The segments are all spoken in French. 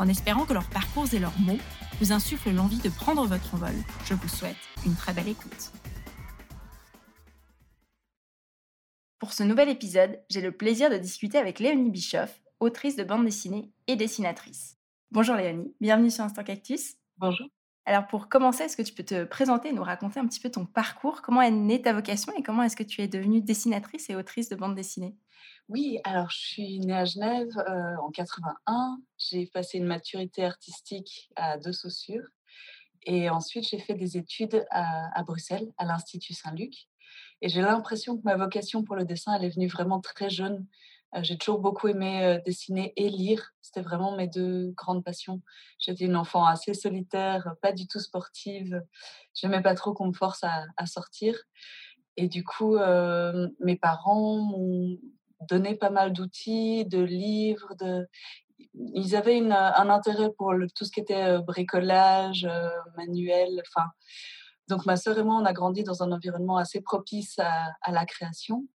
En espérant que leurs parcours et leurs mots vous insuffle l'envie de prendre votre envol. Je vous souhaite une très belle écoute. Pour ce nouvel épisode, j'ai le plaisir de discuter avec Léonie Bischoff, autrice de bande dessinée et dessinatrice. Bonjour Léonie, bienvenue sur Instant Cactus. Bonjour. Alors pour commencer, est-ce que tu peux te présenter et nous raconter un petit peu ton parcours? Comment est née ta vocation et comment est-ce que tu es devenue dessinatrice et autrice de bande dessinée? Oui, alors je suis née à Genève euh, en 81. J'ai passé une maturité artistique à deux Saussure. Et ensuite, j'ai fait des études à, Bruxelles, à l'Institut Saint-Luc. Et j'ai l'impression que ma vocation pour le dessin, elle est venue vraiment très jeune. Euh, j'ai toujours beaucoup aimé euh, dessiner et lire. C'était vraiment mes deux grandes passions. J'étais une enfant assez solitaire, pas du tout sportive. J'aimais pas trop qu'on me force à, sortir. Et du coup, mes parents m'ont donné pas mal d'outils, de livres, de... ils avaient un intérêt pour tout ce qui était euh, bricolage, euh, manuel. Enfin, donc ma sœur et moi, on a grandi dans un environnement assez propice à, la création.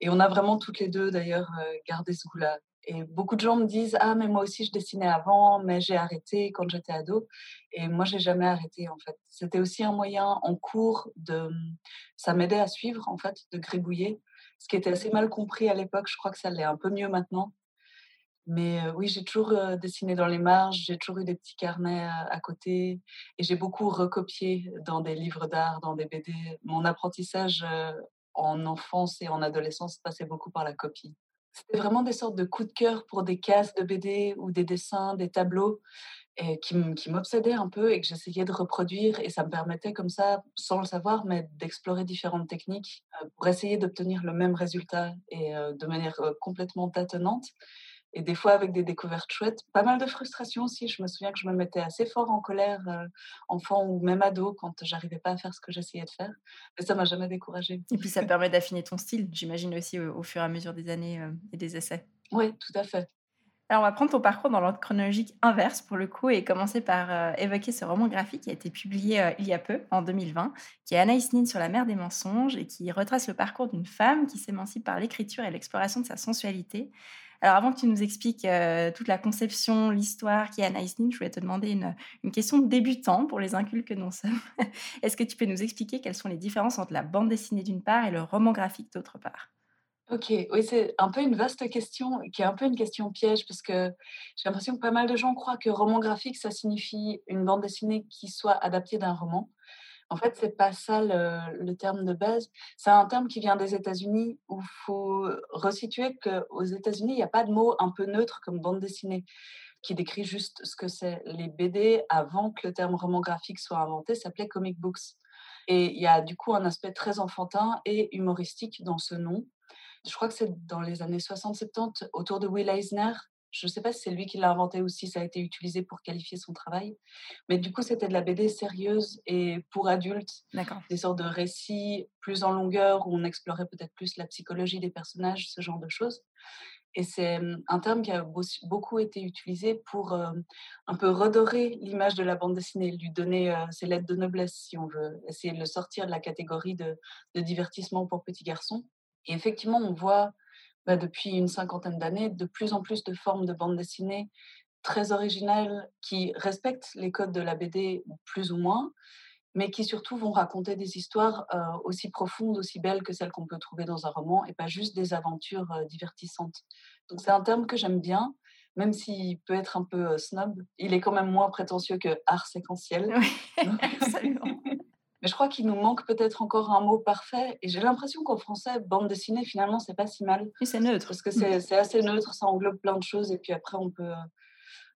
Et on a vraiment toutes les deux d'ailleurs euh, gardé ce goût-là. Et beaucoup de gens me disent ah mais moi aussi je dessinais avant, mais j'ai arrêté quand j'étais ado. Et moi j'ai jamais arrêté en fait. C'était aussi un moyen en cours de, ça m'aidait à suivre en fait, de gribouiller ce qui était assez mal compris à l'époque. Je crois que ça l'est un peu mieux maintenant. Mais oui, j'ai toujours dessiné dans les marges, j'ai toujours eu des petits carnets à, côté et j'ai beaucoup recopié dans des livres d'art, dans des BD. Mon apprentissage en enfance et en adolescence passait beaucoup par la copie. C'était vraiment des sortes de coups de cœur pour des cases de BD ou des dessins, des tableaux et qui, m'obsédait un peu et que j'essayais de reproduire. Et ça me permettait comme ça, sans le savoir, mais d'explorer différentes techniques euh, pour essayer d'obtenir le même résultat et euh, de manière euh, complètement tâtonnante. Et des fois avec des découvertes chouettes, pas mal de frustration aussi. Je me souviens que je me mettais assez fort en colère, enfant ou même ado, quand j'arrivais pas à faire ce que j'essayais de faire. Mais ça m'a jamais découragée. Et puis ça permet d'affiner ton style, j'imagine aussi au, fur et à mesure des années et des essais. Oui, tout à fait. Alors, on va prendre ton parcours dans l'ordre chronologique inverse pour le coup et commencer par euh, évoquer ce roman graphique qui a été publié euh, il y a peu, en 2020, qui est Anaïs Nin sur la mer des mensonges et qui retrace le parcours d'une femme qui s'émancipe par l'écriture et l'exploration de sa sensualité. Alors, avant que tu nous expliques euh, toute la conception, l'histoire qui est Anaïs Nin, je voulais te demander une, question de débutant pour les incultes que nous sommes. Est-ce que tu peux nous expliquer quelles sont les différences entre la bande dessinée d'une part et le roman graphique d'autre part? Ok, oui, c'est un peu une vaste question, qui est un peu une question piège, parce que j'ai l'impression que pas mal de gens croient que roman graphique, ça signifie une bande dessinée qui soit adaptée d'un roman. En fait, c'est pas ça le, terme de base. C'est un terme qui vient des États-Unis où il faut resituer qu'aux États-Unis, il n'y a pas de mot un peu neutre comme bande dessinée qui décrit juste ce que c'est. Les BD, avant que le terme roman graphique soit inventé, s'appelait comic books. Et il y a du coup un aspect très enfantin et humoristique dans ce nom je crois que c'est dans les années 60-70, autour de Will Eisner. Je ne sais pas si c'est lui qui l'a inventé ou si ça a été utilisé pour qualifier son travail. Mais du coup, c'était de la BD sérieuse et pour adultes. Des sortes de récits plus en longueur où on explorait peut-être plus la psychologie des personnages, ce genre de choses. Et c'est hum, un terme qui a beaucoup été utilisé pour euh, un peu redorer l'image de la bande dessinée, lui donner euh, ses lettres de noblesse, si on veut, essayer de le sortir de la catégorie de divertissement pour petits garçons. Et effectivement, on voit bah, depuis une cinquantaine d'années de plus en plus de formes de bande dessinée très originales qui respectent les codes de la BD plus ou moins, mais qui surtout vont raconter des histoires aussi profondes, aussi belles que celles qu'on peut trouver dans un roman et pas juste des aventures divertissantes. Donc c'est un terme que j'aime bien, même s'il peut être un peu snob, il est quand même moins prétentieux que art séquentiel. Oui, absolument. Mais je crois qu'il nous manque peut-être encore un mot parfait. Et j'ai l'impression qu'en français, bande dessinée, finalement, c'est pas si mal. Oui, c'est neutre. Parce que c'est assez neutre, ça englobe plein de choses. Et puis après, on peut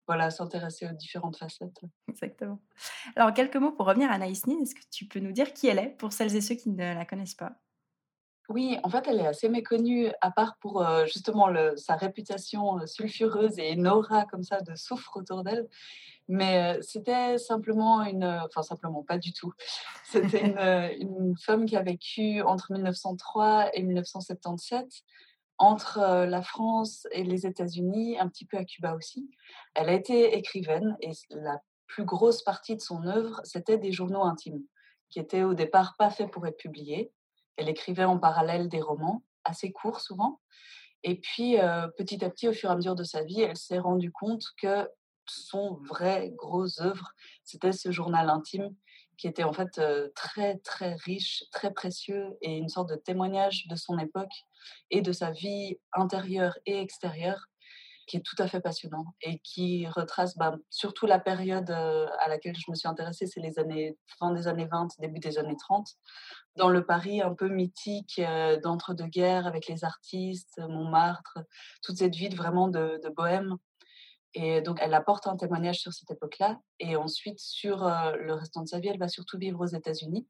voilà, s'intéresser aux différentes facettes. Exactement. Alors, quelques mots pour revenir à Naïs Nin. Est-ce que tu peux nous dire qui elle est pour celles et ceux qui ne la connaissent pas? Oui, en fait, elle est assez méconnue, à part pour justement sa réputation sulfureuse et une aura comme ça de soufre autour d'elle. Mais c'était simplement une, enfin simplement pas du tout. C'était une, une, femme qui a vécu entre 1903 et 1977 entre la France et les États-Unis, un petit peu à Cuba aussi. Elle a été écrivaine et la plus grosse partie de son œuvre, c'était des journaux intimes, qui étaient au départ pas faits pour être publiés. Elle écrivait en parallèle des romans, assez courts souvent. Et puis, petit à petit, au fur et à mesure de sa vie, elle s'est rendue compte que son vrai gros œuvre, c'était ce journal intime qui était en fait très, très riche, très précieux et une sorte de témoignage de son époque et de sa vie intérieure et extérieure qui est tout à fait passionnant et qui retrace bah, surtout la période à laquelle je me suis intéressée, c'est les années fin des années 20, début des années 30, dans le Paris un peu mythique d'entre-deux-guerres avec les artistes, Montmartre, toute cette vie vraiment de, de bohème et donc, elle apporte un témoignage sur cette époque-là. Et ensuite, sur le restant de sa vie, elle va surtout vivre aux États-Unis.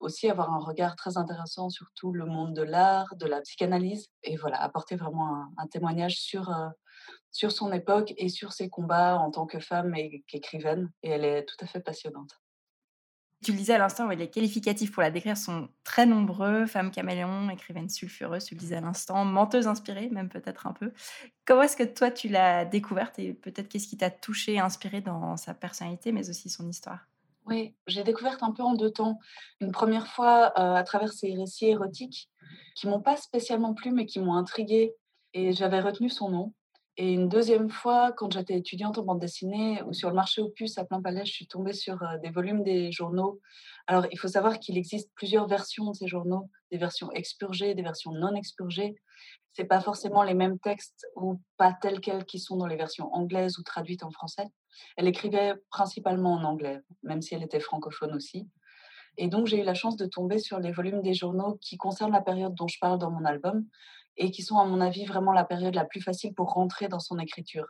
Aussi avoir un regard très intéressant sur tout le monde de l'art, de la psychanalyse. Et voilà, apporter vraiment un, témoignage sur, sur son époque et sur ses combats en tant que femme et qu'écrivaine. Et elle est tout à fait passionnante. Tu le disais à l'instant, les qualificatifs pour la décrire sont très nombreux. Femme caméléon, écrivaine sulfureuse, tu le disais à l'instant, menteuse inspirée, même peut-être un peu. Comment est-ce que toi, tu l'as découverte et peut-être qu'est-ce qui t'a touché et inspiré dans sa personnalité, mais aussi son histoire? Oui, j'ai découvert un peu en deux temps. Une première fois à travers ses récits érotiques qui m'ont pas spécialement plu, mais qui m'ont intriguée. Et j'avais retenu son nom. Et une deuxième fois, quand j'étais étudiante en bande dessinée ou sur le marché opus à plein palais, je suis tombée sur des volumes des journaux. Alors, il faut savoir qu'il existe plusieurs versions de ces journaux, des versions expurgées, des versions non expurgées. C'est pas forcément les mêmes textes ou pas tels quels qui sont dans les versions anglaises ou traduites en français. Elle écrivait principalement en anglais, même si elle était francophone aussi. Et donc, j'ai eu la chance de tomber sur les volumes des journaux qui concernent la période dont je parle dans mon album, et qui sont, à mon avis, vraiment la période la plus facile pour rentrer dans son écriture.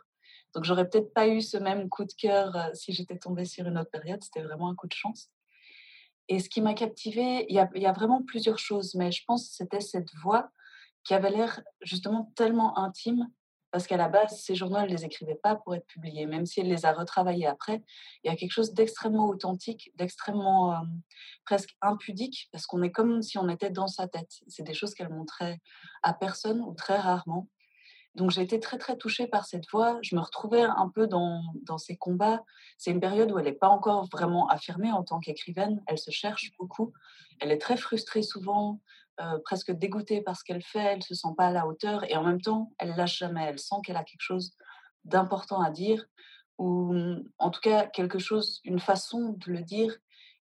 Donc, j'aurais peut-être pas eu ce même coup de cœur euh, si j'étais tombée sur une autre période. C'était vraiment un coup de chance. Et ce qui m'a captivée, il y, y a, vraiment plusieurs choses, mais je pense que c'était cette voix qui avait l'air justement tellement intime parce qu'à la base, ces journaux, elle ne les écrivait pas pour être publiés, même si elle les a retravaillés après. Il y a quelque chose d'extrêmement authentique, d'extrêmement euh, presque impudique, parce qu'on est comme si on était dans sa tête. C'est des choses qu'elle montrait à personne ou très rarement. Donc j'ai été très très touchée par cette voix. Je me retrouvais un peu dans, dans ces combats. C'est une période où elle n'est pas encore vraiment affirmée en tant qu'écrivaine. Elle se cherche beaucoup. Elle est très frustrée souvent. Euh, presque dégoûtée par ce qu'elle fait, elle se sent pas à la hauteur et en même temps, elle lâche jamais. Elle sent qu'elle a quelque chose d'important à dire ou en tout cas quelque chose, une façon de le dire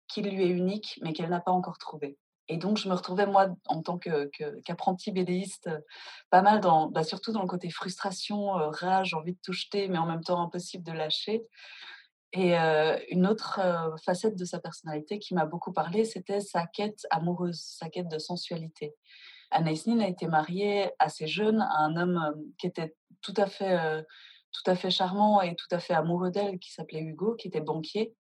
qui lui est unique mais qu'elle n'a pas encore trouvé. Et donc, je me retrouvais, moi, en tant qu'apprenti bédéiste, pas mal dans, bah, surtout dans le côté frustration, euh, rage, envie de tout jeter, mais en même temps impossible de lâcher. Et une autre facette de sa personnalité qui m'a beaucoup parlé, c'était sa quête amoureuse, sa quête de sensualité. Anaïs Nin a été mariée assez jeune à un homme qui était tout à fait, tout à fait charmant et tout à fait amoureux d'elle, qui s'appelait Hugo, qui était banquier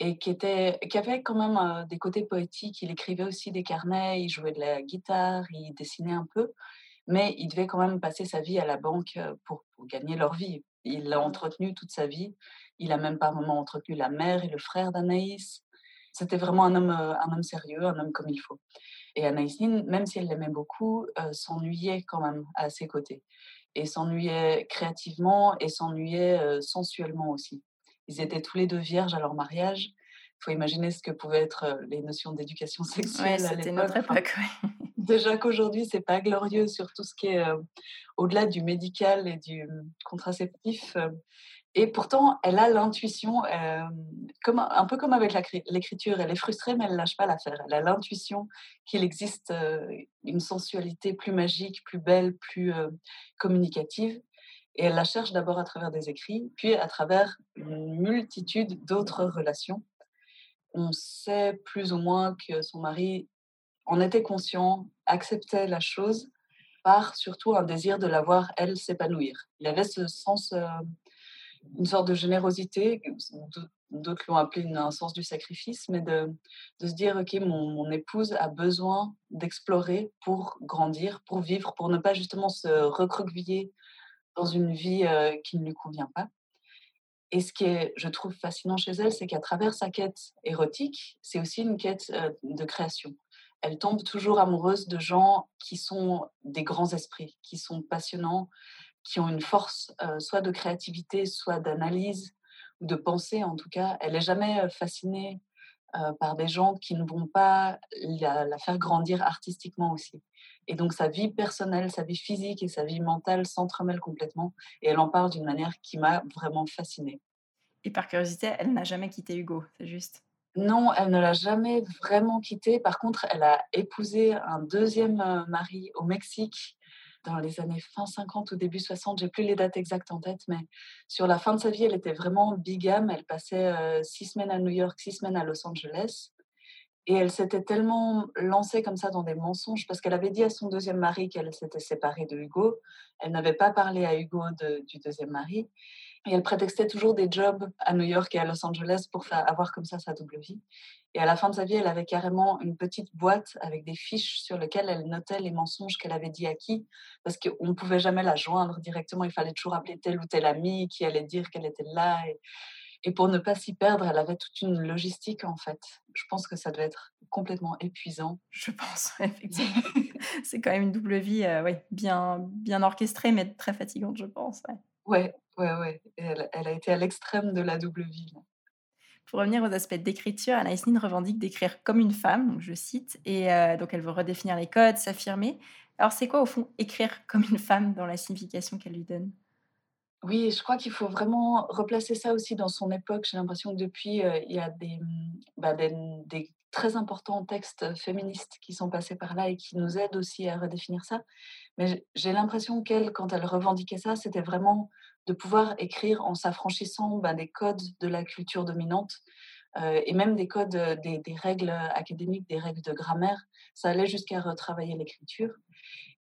et qui, était, qui avait quand même des côtés poétiques. Il écrivait aussi des carnets, il jouait de la guitare, il dessinait un peu, mais il devait quand même passer sa vie à la banque pour, pour gagner leur vie. Il l'a entretenu toute sa vie il a même par moments entretenu la mère et le frère d'Anaïs. C'était vraiment un homme, euh, un homme sérieux, un homme comme il faut. Et Anaïs Nin, même si elle l'aimait beaucoup, euh, s'ennuyait quand même à ses côtés. Et s'ennuyait créativement et s'ennuyait euh, sensuellement aussi. Ils étaient tous les deux vierges à leur mariage. Il faut imaginer ce que pouvaient être les notions d'éducation sexuelle ouais, C'était notre époque. déjà qu'aujourd'hui, c'est pas glorieux sur tout ce qui est au-delà du médical et du contraceptif. Et pourtant, elle a l'intuition, euh, comme, un peu comme avec l'écriture, elle est frustrée, mais elle ne lâche pas l'affaire. Elle a l'intuition qu'il existe une sensualité plus magique, plus belle, plus communicative. Et elle la cherche d'abord à travers des écrits, puis à travers une multitude d'autres relations. On sait plus ou moins que son mari en était conscient, acceptait la chose, par surtout un désir de la voir, elle, s'épanouir. Il avait ce sens une sorte de générosité d'autres l'ont appelé un sens du sacrifice, mais de, se dire, OK, mon, mon épouse a besoin d'explorer pour grandir, pour vivre, pour ne pas justement se recroqueviller dans une vie qui ne lui convient pas. Et ce qui est, je trouve, fascinant chez elle, c'est qu'à travers sa quête érotique, c'est aussi une quête de création. Elle tombe toujours amoureuse de gens qui sont des grands esprits, qui sont passionnants, qui ont une force soit de créativité, soit d'analyse ou de pensée en tout cas. Elle n'est jamais fascinée par des gens qui ne vont pas la, faire grandir artistiquement aussi. Et donc sa vie personnelle, sa vie physique et sa vie mentale s'entremêlent complètement. Et elle en parle d'une manière qui m'a vraiment fascinée. Et par curiosité, elle n'a jamais quitté Hugo, c'est juste? Non, elle ne l'a jamais vraiment quitté. Par contre, elle a épousé un deuxième mari au Mexique dans les années fin 50 ou début 60, j'ai plus les dates exactes en tête, mais sur la fin de sa vie, elle était vraiment bigame. Elle passait six semaines à New York, six semaines à Los Angeles. Et elle s'était tellement lancée comme ça dans des mensonges parce qu'elle avait dit à son deuxième mari qu'elle s'était séparée de Hugo. Elle n'avait pas parlé à Hugo du deuxième mari. Et elle prétextait toujours des jobs à New York et à Los Angeles pour faire, avoir comme ça sa double vie. Et à la fin de sa vie, elle avait carrément une petite boîte avec des fiches sur lesquelles elle notait les mensonges qu'elle avait dit à qui, parce qu'on ne pouvait jamais la joindre directement. Il fallait toujours appeler tel ou tel ami qui allait dire qu'elle était là. Et, et pour ne pas s'y perdre, elle avait toute une logistique en fait. Je pense que ça devait être complètement épuisant. Je pense, effectivement. C'est quand même une double vie euh, ouais, bien, bien orchestrée, mais très fatigante, je pense. Ouais, ouais, ouais. Elle, elle, a été à l'extrême de la double vie. Pour revenir aux aspects d'écriture, Anaïs Nin revendique d'écrire comme une femme, donc je cite, et euh, donc elle veut redéfinir les codes, s'affirmer. Alors c'est quoi au fond écrire comme une femme dans la signification qu'elle lui donne? Oui, je crois qu'il faut vraiment replacer ça aussi dans son époque. J'ai l'impression que depuis, il y a des, bah, des, très importants textes féministes qui sont passés par là et qui nous aident aussi à redéfinir ça. Mais j'ai l'impression qu'elle, quand elle revendiquait ça, c'était vraiment de pouvoir écrire en s'affranchissant bah, des codes de la culture dominante et même des codes, des, des, règles académiques, des règles de grammaire. Ça allait jusqu'à retravailler l'écriture.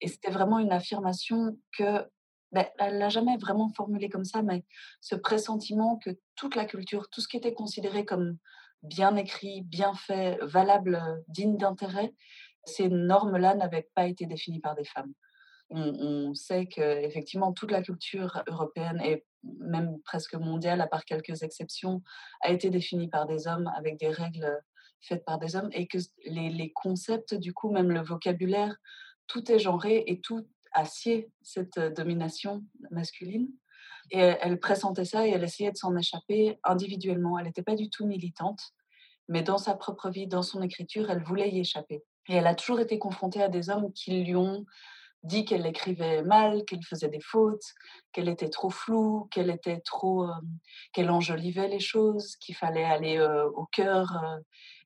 Et c'était vraiment une affirmation que ben, elle l'a jamais vraiment formulé comme ça, mais ce pressentiment que toute la culture, tout ce qui était considéré comme bien écrit, bien fait, valable, digne d'intérêt, ces normes-là n'avaient pas été définies par des femmes. On, sait que effectivement toute la culture européenne et même presque mondiale, à part quelques exceptions, a été définie par des hommes avec des règles faites par des hommes et que les, concepts, du coup, même le vocabulaire, tout est genré et tout acier cette domination masculine. Et elle, pressentait ça et elle essayait de s'en échapper individuellement. Elle n'était pas du tout militante, mais dans sa propre vie, dans son écriture, elle voulait y échapper. Et elle a toujours été confrontée à des hommes qui lui ont dit qu'elle écrivait mal, qu'elle faisait des fautes, qu'elle était trop floue, qu'elle était trop, qu'elle enjolivait les choses, qu'il fallait aller au cœur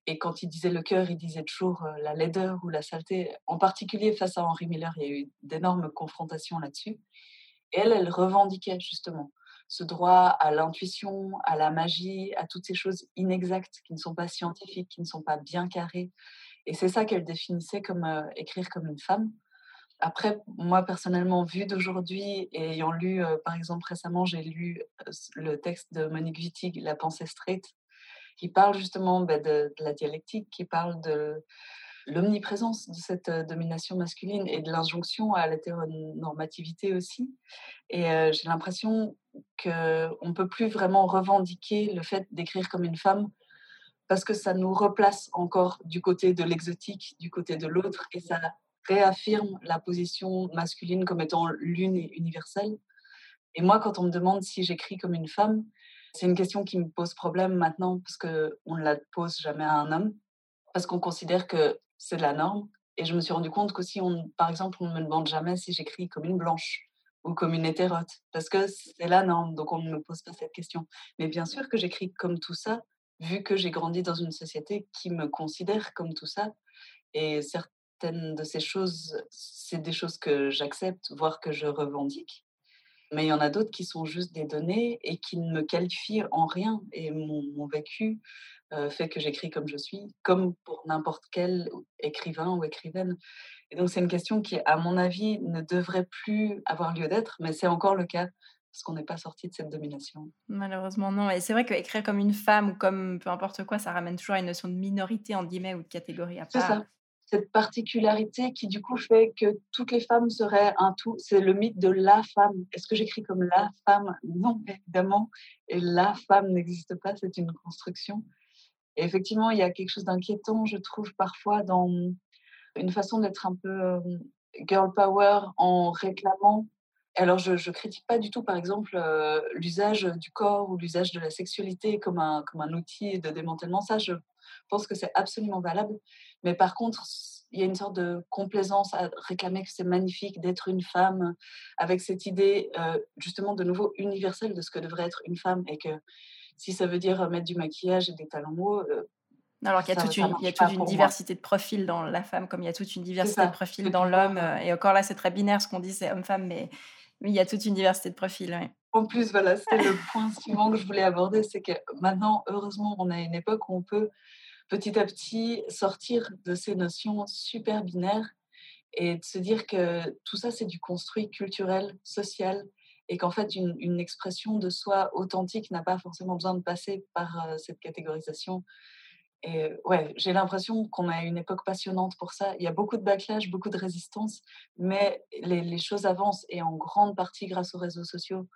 et quand il disait le cœur, il disait toujours la laideur ou la saleté. En particulier face à Henri Miller, il y a eu d'énormes confrontations là-dessus. Elle, elle revendiquait justement ce droit à l'intuition, à la magie, à toutes ces choses inexactes qui ne sont pas scientifiques, qui ne sont pas bien carrées. Et c'est ça qu'elle définissait comme écrire comme une femme. Après, moi personnellement, vu d'aujourd'hui et ayant lu, par exemple récemment, j'ai lu le texte de Monique Wittig, La pensée straight, qui parle justement bah, de, la dialectique, qui parle de l'omniprésence de cette domination masculine et de l'injonction à l'hétéronormativité aussi. Et j'ai l'impression qu'on ne peut plus vraiment revendiquer le fait d'écrire comme une femme parce que ça nous replace encore du côté de l'exotique, du côté de l'autre, et ça réaffirme la position masculine comme étant l'une et universelle. Et moi, quand on me demande si j'écris comme une femme, c'est une question qui me pose problème maintenant parce qu'on ne la pose jamais à un homme, parce qu'on considère que c'est la norme. Et je me suis rendu compte qu'aussi, on, par exemple, on ne me demande jamais si j'écris comme une blanche ou comme une hétérote, parce que c'est la norme, donc on ne me pose pas cette question. Mais bien sûr que j'écris comme tout ça, vu que j'ai grandi dans une société qui me considère comme tout ça. Et certaines de ces choses, c'est des choses que j'accepte, voire que je revendique. Mais il y en a d'autres qui sont juste des données et qui ne me qualifient en rien. Et mon, vécu fait que j'écris comme je suis, comme pour n'importe quel écrivain ou écrivaine. Et donc c'est une question qui, à mon avis, ne devrait plus avoir lieu d'être, mais c'est encore le cas parce qu'on n'est pas sorti de cette domination. Malheureusement, non. Et c'est vrai qu'écrire comme une femme ou comme peu importe quoi, ça ramène toujours à une notion de minorité, en guillemets, ou de catégorie à part. C'est ça. Cette particularité qui, du coup, fait que toutes les femmes seraient un tout. C'est le mythe de la femme. Est-ce que j'écris comme la femme? Non, évidemment. Et la femme n'existe pas, c'est une construction. Et effectivement, il y a quelque chose d'inquiétant, je trouve, parfois, dans une façon d'être un peu girl power en réclamant alors, je ne critique pas du tout, par exemple, l'usage du corps ou l'usage de la sexualité comme un, comme un outil de démantèlement. Ça, je pense que c'est absolument valable. Mais par contre, il y a une sorte de complaisance à réclamer que c'est magnifique d'être une femme, avec cette idée, justement, de nouveau universelle de ce que devrait être une femme. Et que si ça veut dire mettre du maquillage et des talons hauts, euh, alors qu'il y a toute une, il y a toute une diversité de profils dans la femme, comme il y a toute une diversité de profils dans l'homme. Et encore là, c'est très binaire ce qu'on dit, c'est homme-femme, mais il y a toute une diversité de profils. En plus, voilà, c'est le point suivant que je voulais aborder, c'est que maintenant, heureusement, on a une époque où on peut petit à petit sortir de ces notions super binaires et de se dire que tout ça, c'est du construit culturel, social, et qu'en fait, une, une, expression de soi authentique n'a pas forcément besoin de passer par euh, cette catégorisation et ouais, j'ai l'impression qu'on a une époque passionnante pour ça. Il y a beaucoup de backlash, beaucoup de résistance, mais les, choses avancent et en grande partie grâce aux réseaux sociaux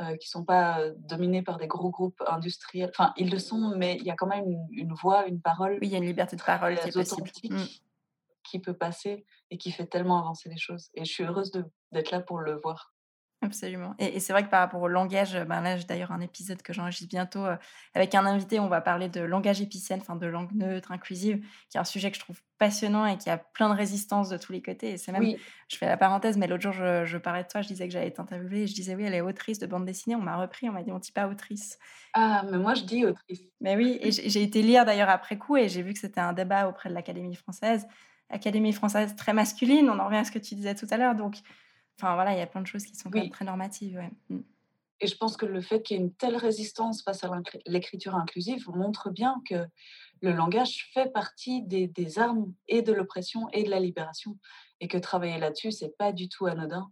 euh, qui ne sont pas dominés par des gros groupes industriels. Enfin, ils le sont, mais il y a quand même une, voix, une parole. Oui, il y a une liberté de parole qui est authentique, mmh. qui peut passer et qui fait tellement avancer les choses. Et je suis heureuse d'être là pour le voir. Absolument. Et, c'est vrai que par rapport au langage, ben là, j'ai d'ailleurs un épisode que j'enregistre bientôt euh, avec un invité. On va parler de langage épicène, enfin de langue neutre, inclusive, qui est un sujet que je trouve passionnant et qui a plein de résistance de tous les côtés. Et c'est même, je fais la parenthèse, mais l'autre jour, je, parlais de toi, je disais que j'allais t'interviewer et je disais, oui, elle est autrice de bande dessinée. On m'a repris, on m'a dit, on dit pas autrice. Ah, mais moi, je dis autrice. Mais oui, et j'ai été lire d'ailleurs après coup et j'ai vu que c'était un débat auprès de l'Académie française. Académie française très masculine, on en revient à ce que tu disais tout à l'heure. Donc, Enfin voilà, il y a plein de choses qui sont très normatives. Mmh. Et je pense que le fait qu'il y ait une telle résistance face à l'écriture inclusive montre bien que le langage fait partie des, armes et de l'oppression et de la libération. Et que travailler là-dessus, c'est pas du tout anodin.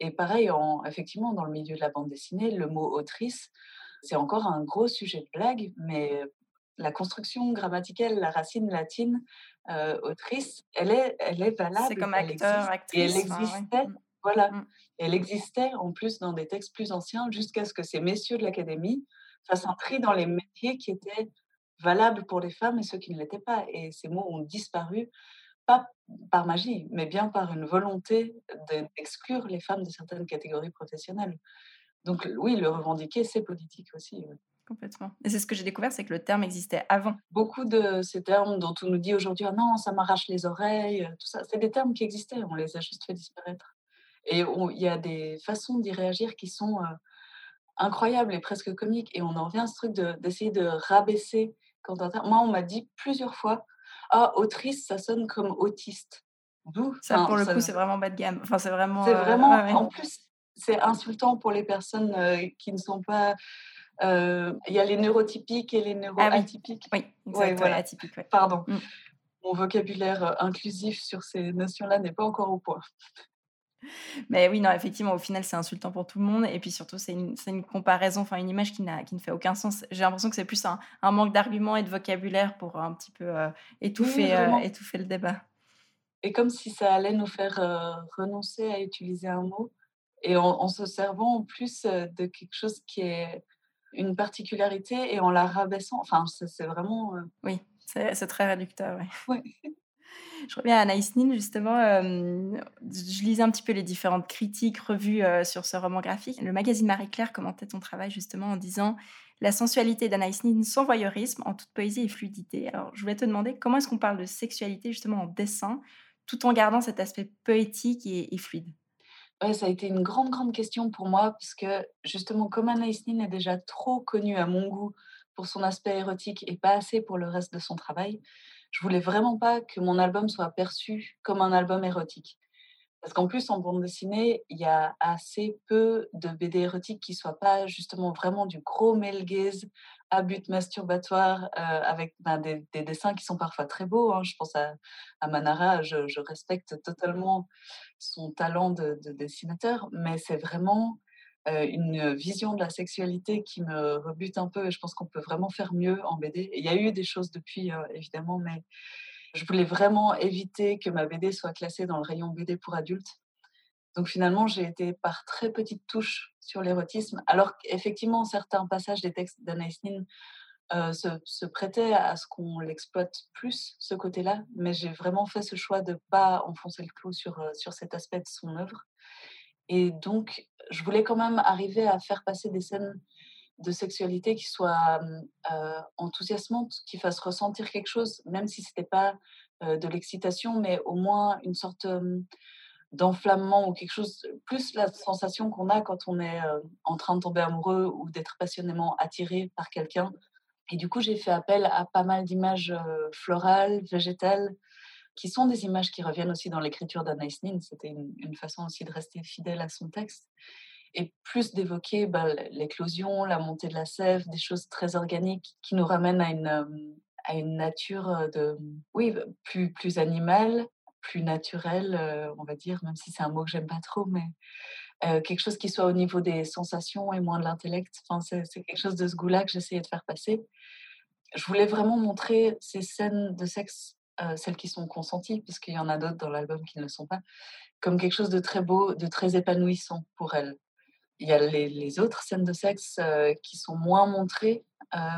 Et pareil, en, effectivement, dans le milieu de la bande dessinée, le mot autrice, c'est encore un gros sujet de blague, mais la construction grammaticale, la racine latine, euh, autrice, elle est, elle est valable. C'est comme acteur, actrice. Et elle existait. Mmh. Voilà. Mmh. elle existait en plus dans des textes plus anciens jusqu'à ce que ces messieurs de l'Académie fassent un tri dans les métiers qui étaient valables pour les femmes et ceux qui ne l'étaient pas. Et ces mots ont disparu, pas par magie, mais bien par une volonté d'exclure les femmes de certaines catégories professionnelles. Donc oui, le revendiquer, c'est politique aussi. Complètement. Et c'est ce que j'ai découvert, c'est que le terme existait avant. Beaucoup de ces termes dont on nous dit aujourd'hui, ah non, ça m'arrache les oreilles, tout ça, c'est des termes qui existaient, on les a juste fait disparaître. Et il y a des façons d'y réagir qui sont incroyables et presque comiques. Et on en revient à ce truc d'essayer de, rabaisser quand Moi, on m'a dit plusieurs fois Ah, autrice, ça sonne comme autiste. Ça, pour le coup, c'est vraiment bas de gamme. Enfin, c'est vraiment. C'est vraiment. En plus, c'est insultant pour les personnes qui ne sont pas. Il y a les neurotypiques et les neuroatypiques. Ah, oui, oui voilà. atypiques. Pardon. Mmh. Mon vocabulaire inclusif sur ces notions-là n'est pas encore au point. Mais oui, non, effectivement, au final, c'est insultant pour tout le monde. Et puis surtout, c'est une, une, comparaison, enfin une image qui, qui ne fait aucun sens. J'ai l'impression que c'est plus un, un manque d'arguments et de vocabulaire pour un petit peu euh, étouffer, euh, étouffer le débat. Et comme si ça allait nous faire euh, renoncer à utiliser un mot, et en, se servant en plus de quelque chose qui est une particularité et en la rabaissant. Enfin, c'est vraiment... Oui, c'est très réducteur. Oui. Ouais. Je reviens à Anaïs Nin, justement. Euh, je lisais un petit peu les différentes critiques revues euh, sur ce roman graphique. Le magazine Marie-Claire commentait ton travail, justement, en disant La sensualité d'Anaïs Nin sans voyeurisme, en toute poésie et fluidité. Alors, je voulais te demander comment est-ce qu'on parle de sexualité, justement, en dessin, tout en gardant cet aspect poétique et, fluide? Ouais, ça a été une grande, grande question pour moi, parce que justement, comme Anaïs Nin est déjà trop connue à mon goût pour son aspect érotique et pas assez pour le reste de son travail, je voulais vraiment pas que mon album soit perçu comme un album érotique. Parce qu'en plus, en bande dessinée, il y a assez peu de BD érotiques qui soient pas justement vraiment du gros male à but masturbatoire, euh, avec ben, des, dessins qui sont parfois très beaux. Hein. Je pense à, Manara, je, respecte totalement son talent de dessinateur, mais c'est vraiment une vision de la sexualité qui me rebute un peu et je pense qu'on peut vraiment faire mieux en BD. il y a eu des choses depuis, évidemment, mais je voulais vraiment éviter que ma BD soit classée dans le rayon BD pour adultes. Donc finalement, j'ai été par très petites touches sur l'érotisme, alors qu'effectivement, certains passages des textes d'Anaïs Nin euh, se, prêtaient à ce qu'on l'exploite plus, ce côté-là, mais j'ai vraiment fait ce choix de ne pas enfoncer le clou sur, euh, sur cet aspect de son œuvre. Et donc, je voulais quand même arriver à faire passer des scènes de sexualité qui soient euh, enthousiasmantes, qui fassent ressentir quelque chose, même si ce n'était pas de l'excitation, mais au moins une sorte d'enflammement ou quelque chose, plus la sensation qu'on a quand on est euh, en train de tomber amoureux ou d'être passionnément attiré par quelqu'un. Et du coup, j'ai fait appel à pas mal d'images euh, florales, végétales, qui sont des images qui reviennent aussi dans l'écriture d'Anaïs Nin. C'était une, façon aussi de rester fidèle à son texte. Et plus d'évoquer bah, l'éclosion, la montée de la sève, des choses très organiques qui nous ramènent à une, euh, à une nature de, oui, plus, plus animale, plus naturel, on va dire, même si c'est un mot que j'aime pas trop, mais quelque chose qui soit au niveau des sensations et moins de l'intellect. Enfin, c'est quelque chose de ce goût-là que j'essayais de faire passer. Je voulais vraiment montrer ces scènes de sexe, celles qui sont consenties, puisqu'il y en a d'autres dans l'album qui ne le sont pas, comme quelque chose de très beau, de très épanouissant pour elles. Il y a les, autres scènes de sexe qui sont moins montrées,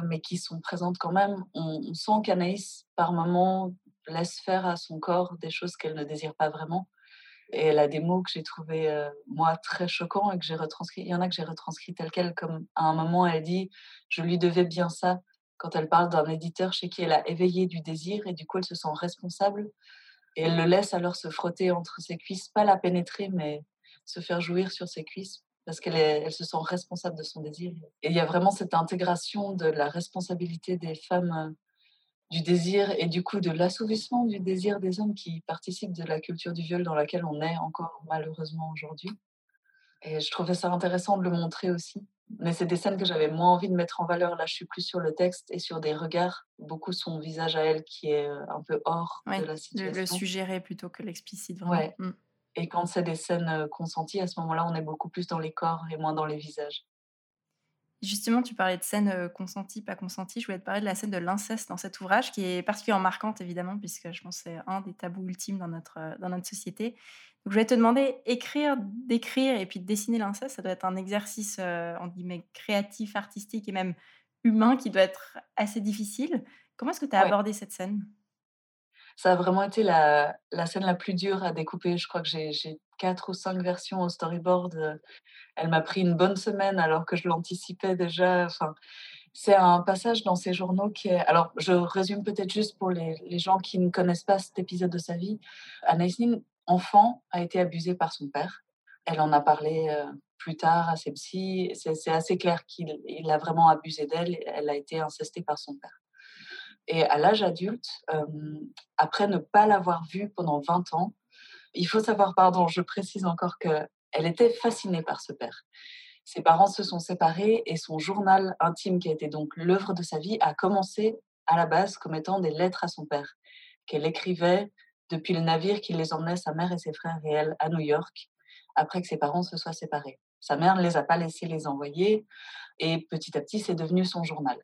mais qui sont présentes quand même. On, on sent qu'Anaïs, par moments, laisse faire à son corps des choses qu'elle ne désire pas vraiment. Et elle a des mots que j'ai trouvé euh, moi, très choquants et que j'ai retranscrit. Il y en a que j'ai retranscrit tel quel, comme à un moment, elle dit Je lui devais bien ça, quand elle parle d'un éditeur chez qui elle a éveillé du désir et du coup, elle se sent responsable. Et elle le laisse alors se frotter entre ses cuisses, pas la pénétrer, mais se faire jouir sur ses cuisses parce qu'elle elle se sent responsable de son désir. Et il y a vraiment cette intégration de la responsabilité des femmes euh, du désir et du coup de l'assouvissement du désir des hommes qui participent de la culture du viol dans laquelle on est encore malheureusement aujourd'hui. Et je trouvais ça intéressant de le montrer aussi. Mais c'est des scènes que j'avais moins envie de mettre en valeur. Là, je suis plus sur le texte et sur des regards, beaucoup son visage à elle qui est euh, un peu hors de la situation. Le suggérer plutôt que l'explicite. Ouais. Mmh. Et quand c'est des scènes consenties, à ce moment-là, on est beaucoup plus dans les corps et moins dans les visages. Justement, tu parlais de scènes consenties, pas consenties. Je voulais te parler de la scène de l'inceste dans cet ouvrage, qui est particulièrement marquante, évidemment, puisque je pense que c'est un des tabous ultimes dans notre, dans notre société. Donc, je voulais te demander, écrire, d'écrire et puis de dessiner l'inceste, ça doit être un exercice, en guillemets, créatif, artistique et même humain qui doit être assez difficile. Comment est-ce que tu as abordé cette scène? Ça a vraiment été la, scène la plus dure à découper. Je crois que j'ai quatre ou cinq versions au storyboard. Elle m'a pris une bonne semaine alors que je l'anticipais déjà. Enfin, c'est un passage dans ces journaux qui est. Alors, je résume peut-être juste pour les, les, gens qui ne connaissent pas cet épisode de sa vie. Anaïs Nin, enfant, a été abusée par son père. Elle en a parlé euh, plus tard à ses psys. C'est assez clair qu'il a vraiment abusé d'elle. Elle a été incestée par son père. Et à l'âge adulte, après ne pas l'avoir vue pendant 20 ans, il faut savoir, pardon, je précise encore qu'elle était fascinée par ce père. Ses parents se sont séparés et son journal intime, qui a été donc l'œuvre de sa vie, a commencé à la base comme étant des lettres à son père, qu'elle écrivait depuis le navire qui les emmenait, sa mère et ses frères elle, à New York, après que ses parents se soient séparés. Sa mère ne les a pas laissés les envoyer et petit à petit, c'est devenu son journal.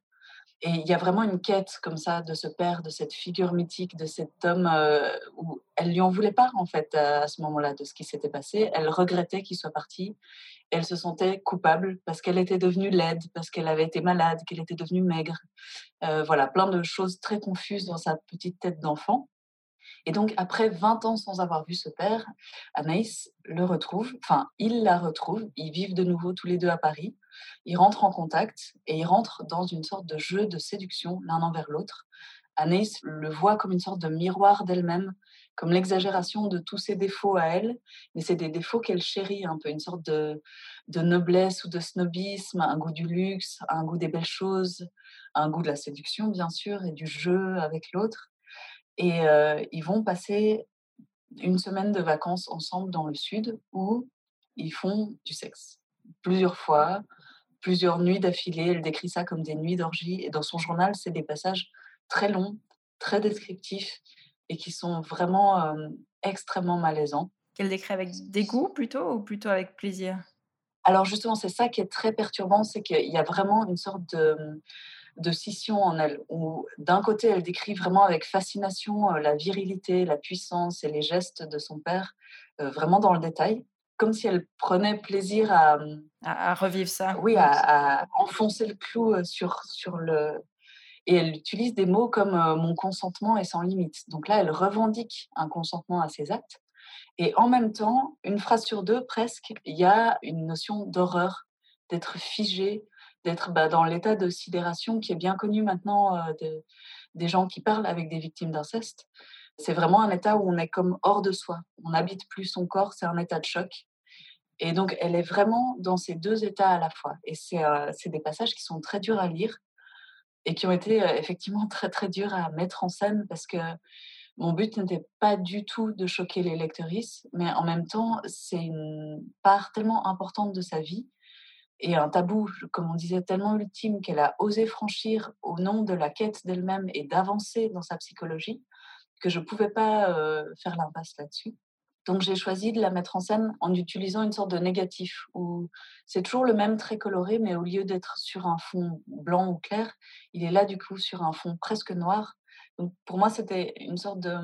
Et il y a vraiment une quête comme ça de ce père, de cette figure mythique, de cet homme euh, où elle lui en voulait pas en fait à, ce moment-là de ce qui s'était passé. Elle regrettait qu'il soit parti. Elle se sentait coupable parce qu'elle était devenue laide, parce qu'elle avait été malade, qu'elle était devenue maigre. Euh, voilà, plein de choses très confuses dans sa petite tête d'enfant. Et donc, après 20 ans sans avoir vu ce père, Anaïs le retrouve, enfin, il la retrouve, ils vivent de nouveau tous les deux à Paris, ils rentrent en contact et ils rentrent dans une sorte de jeu de séduction l'un envers l'autre. Anaïs le voit comme une sorte de miroir d'elle-même, comme l'exagération de tous ses défauts à elle, mais c'est des défauts qu'elle chérit un peu, une sorte de, de noblesse ou de snobisme, un goût du luxe, un goût des belles choses, un goût de la séduction bien sûr et du jeu avec l'autre. Et ils vont passer une semaine de vacances ensemble dans le sud où ils font du sexe. Plusieurs fois, plusieurs nuits d'affilée. Elle décrit ça comme des nuits d'orgie. Et dans son journal, c'est des passages très longs, très descriptifs et qui sont vraiment extrêmement malaisants. Qu'elle décrit avec dégoût plutôt ou plutôt avec plaisir? Alors justement, c'est ça qui est très perturbant, c'est qu'il y a vraiment une sorte de, de scission en elle, où d'un côté, elle décrit vraiment avec fascination la virilité, la puissance et les gestes de son père, vraiment dans le détail, comme si elle prenait plaisir à, à, revivre ça. Oui, à, enfoncer le clou sur, sur le... Et elle utilise des mots comme mon consentement est sans limite. Donc là, elle revendique un consentement à ses actes. Et en même temps, une phrase sur deux presque, il y a une notion d'horreur, d'être figé, d'être bah, dans l'état de sidération qui est bien connu maintenant des gens qui parlent avec des victimes d'inceste. C'est vraiment un état où on est comme hors de soi. On n'habite plus son corps, c'est un état de choc. Et donc, elle est vraiment dans ces deux états à la fois. Et c'est euh, des passages qui sont très durs à lire et qui ont été euh, effectivement très, très durs à mettre en scène parce que mon but n'était pas du tout de choquer les lectrices, mais en même temps, c'est une part tellement importante de sa vie et un tabou, comme on disait, tellement ultime qu'elle a osé franchir au nom de la quête d'elle-même et d'avancer dans sa psychologie que je ne pouvais pas euh, faire l'impasse là-dessus. Donc j'ai choisi de la mettre en scène en utilisant une sorte de négatif où c'est toujours le même trait coloré, mais au lieu d'être sur un fond blanc ou clair, il est là du coup sur un fond presque noir. Donc pour moi, c'était une sorte de,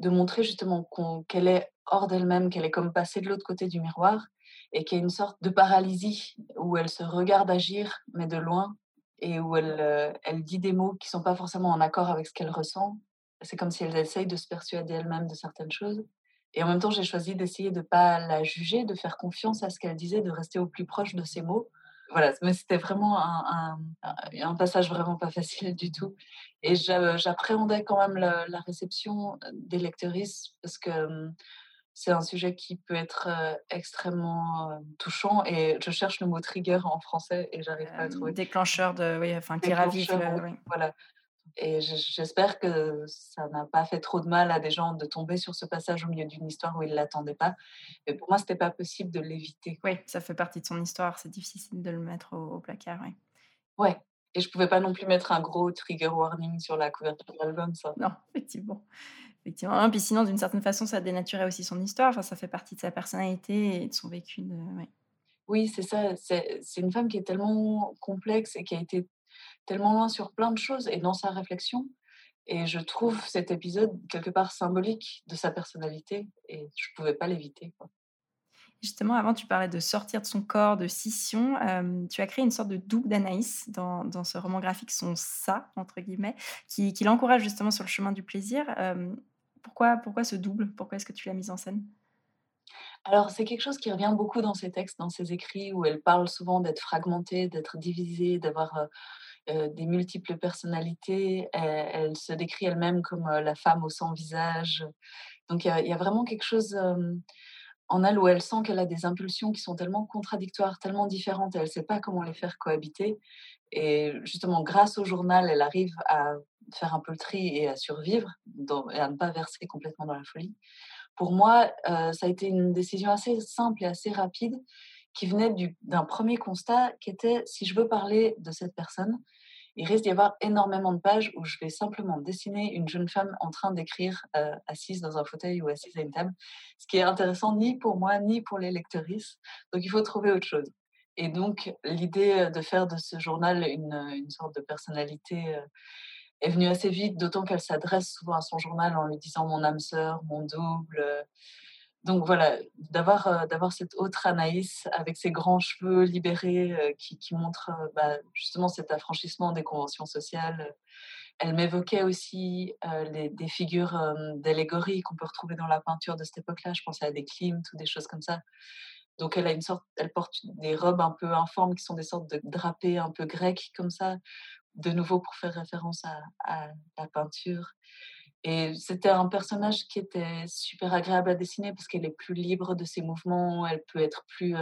de montrer justement qu'elle est hors d'elle-même, qu'elle est comme passée de l'autre côté du miroir et qu'il y a une sorte de paralysie où elle se regarde agir, mais de loin, et où elle, euh, elle dit des mots qui ne sont pas forcément en accord avec ce qu'elle ressent. C'est comme si elle essaye de se persuader elle-même de certaines choses. Et en même temps, j'ai choisi d'essayer de ne pas la juger, de faire confiance à ce qu'elle disait, de rester au plus proche de ses mots. Voilà, mais c'était vraiment un, un, passage vraiment pas facile du tout. Et j'appréhendais quand même la, réception des lectrices parce que hum, c'est un sujet qui peut être extrêmement touchant et je cherche le mot trigger en français et j'arrive pas à trouver. Déclencheur de, oui, enfin, qui ravive. Voilà. Et j'espère que ça n'a pas fait trop de mal à des gens de tomber sur ce passage au milieu d'une histoire où ils ne l'attendaient pas. Mais pour moi, ce n'était pas possible de l'éviter. Oui, ça fait partie de son histoire. C'est difficile de le mettre au, placard. Oui. Ouais. Et je ne pouvais pas non plus mettre un gros trigger warning sur la couverture de l'album, ça. Non, effectivement. Effectivement. Puis sinon, d'une certaine façon, ça dénaturait aussi son histoire. Enfin, ça fait partie de sa personnalité et de son vécu. De... Oui, c'est ça. C'est une femme qui est tellement complexe et qui a été tellement loin sur plein de choses et dans sa réflexion. Et je trouve cet épisode quelque part symbolique de sa personnalité et je ne pouvais pas l'éviter. Justement, avant, tu parlais de sortir de son corps, de scission. tu as créé une sorte de double d'Anaïs dans, dans, ce roman graphique, son ça, entre guillemets, qui, qui l'encourage justement sur le chemin du plaisir. pourquoi, pourquoi ce double? Pourquoi est-ce que tu l'as mise en scène? Alors, c'est quelque chose qui revient beaucoup dans ses textes, dans ses écrits, où elle parle souvent d'être fragmentée, d'être divisée, d'avoir des multiples personnalités. Elle, se décrit elle-même comme la femme au sans visage. Donc il y, a vraiment quelque chose en elle où elle sent qu'elle a des impulsions qui sont tellement contradictoires, tellement différentes, et elle ne sait pas comment les faire cohabiter. Et justement, grâce au journal, elle arrive à faire un peu le tri et à survivre et à ne pas verser complètement dans la folie. Pour moi, ça a été une décision assez simple et assez rapide qui venait d'un premier constat qui était si je veux parler de cette personne, il risque d'y avoir énormément de pages où je vais simplement dessiner une jeune femme en train d'écrire euh, assise dans un fauteuil ou assise à une table, ce qui est intéressant ni pour moi ni pour les lectrices. Donc il faut trouver autre chose. Et donc l'idée euh, de faire de ce journal une, une sorte de personnalité euh, est venue assez vite, d'autant qu'elle s'adresse souvent à son journal en lui disant mon âme sœur, mon double donc voilà, d'avoir euh, d'avoir cette autre Anaïs avec ses grands cheveux libérés euh, qui, qui montre euh, bah, justement cet affranchissement des conventions sociales. Elle m'évoquait aussi des figures d'allégorie qu'on peut retrouver dans la peinture de cette époque-là. Je pensais à des Klimt ou des choses comme ça. Donc elle a une sorte, elle porte des robes un peu informes qui sont des sortes de drapés un peu grecs comme ça, de nouveau pour faire référence à la peinture. Et c'était un personnage qui était super agréable à dessiner parce qu'elle est plus libre de ses mouvements, elle peut être plus,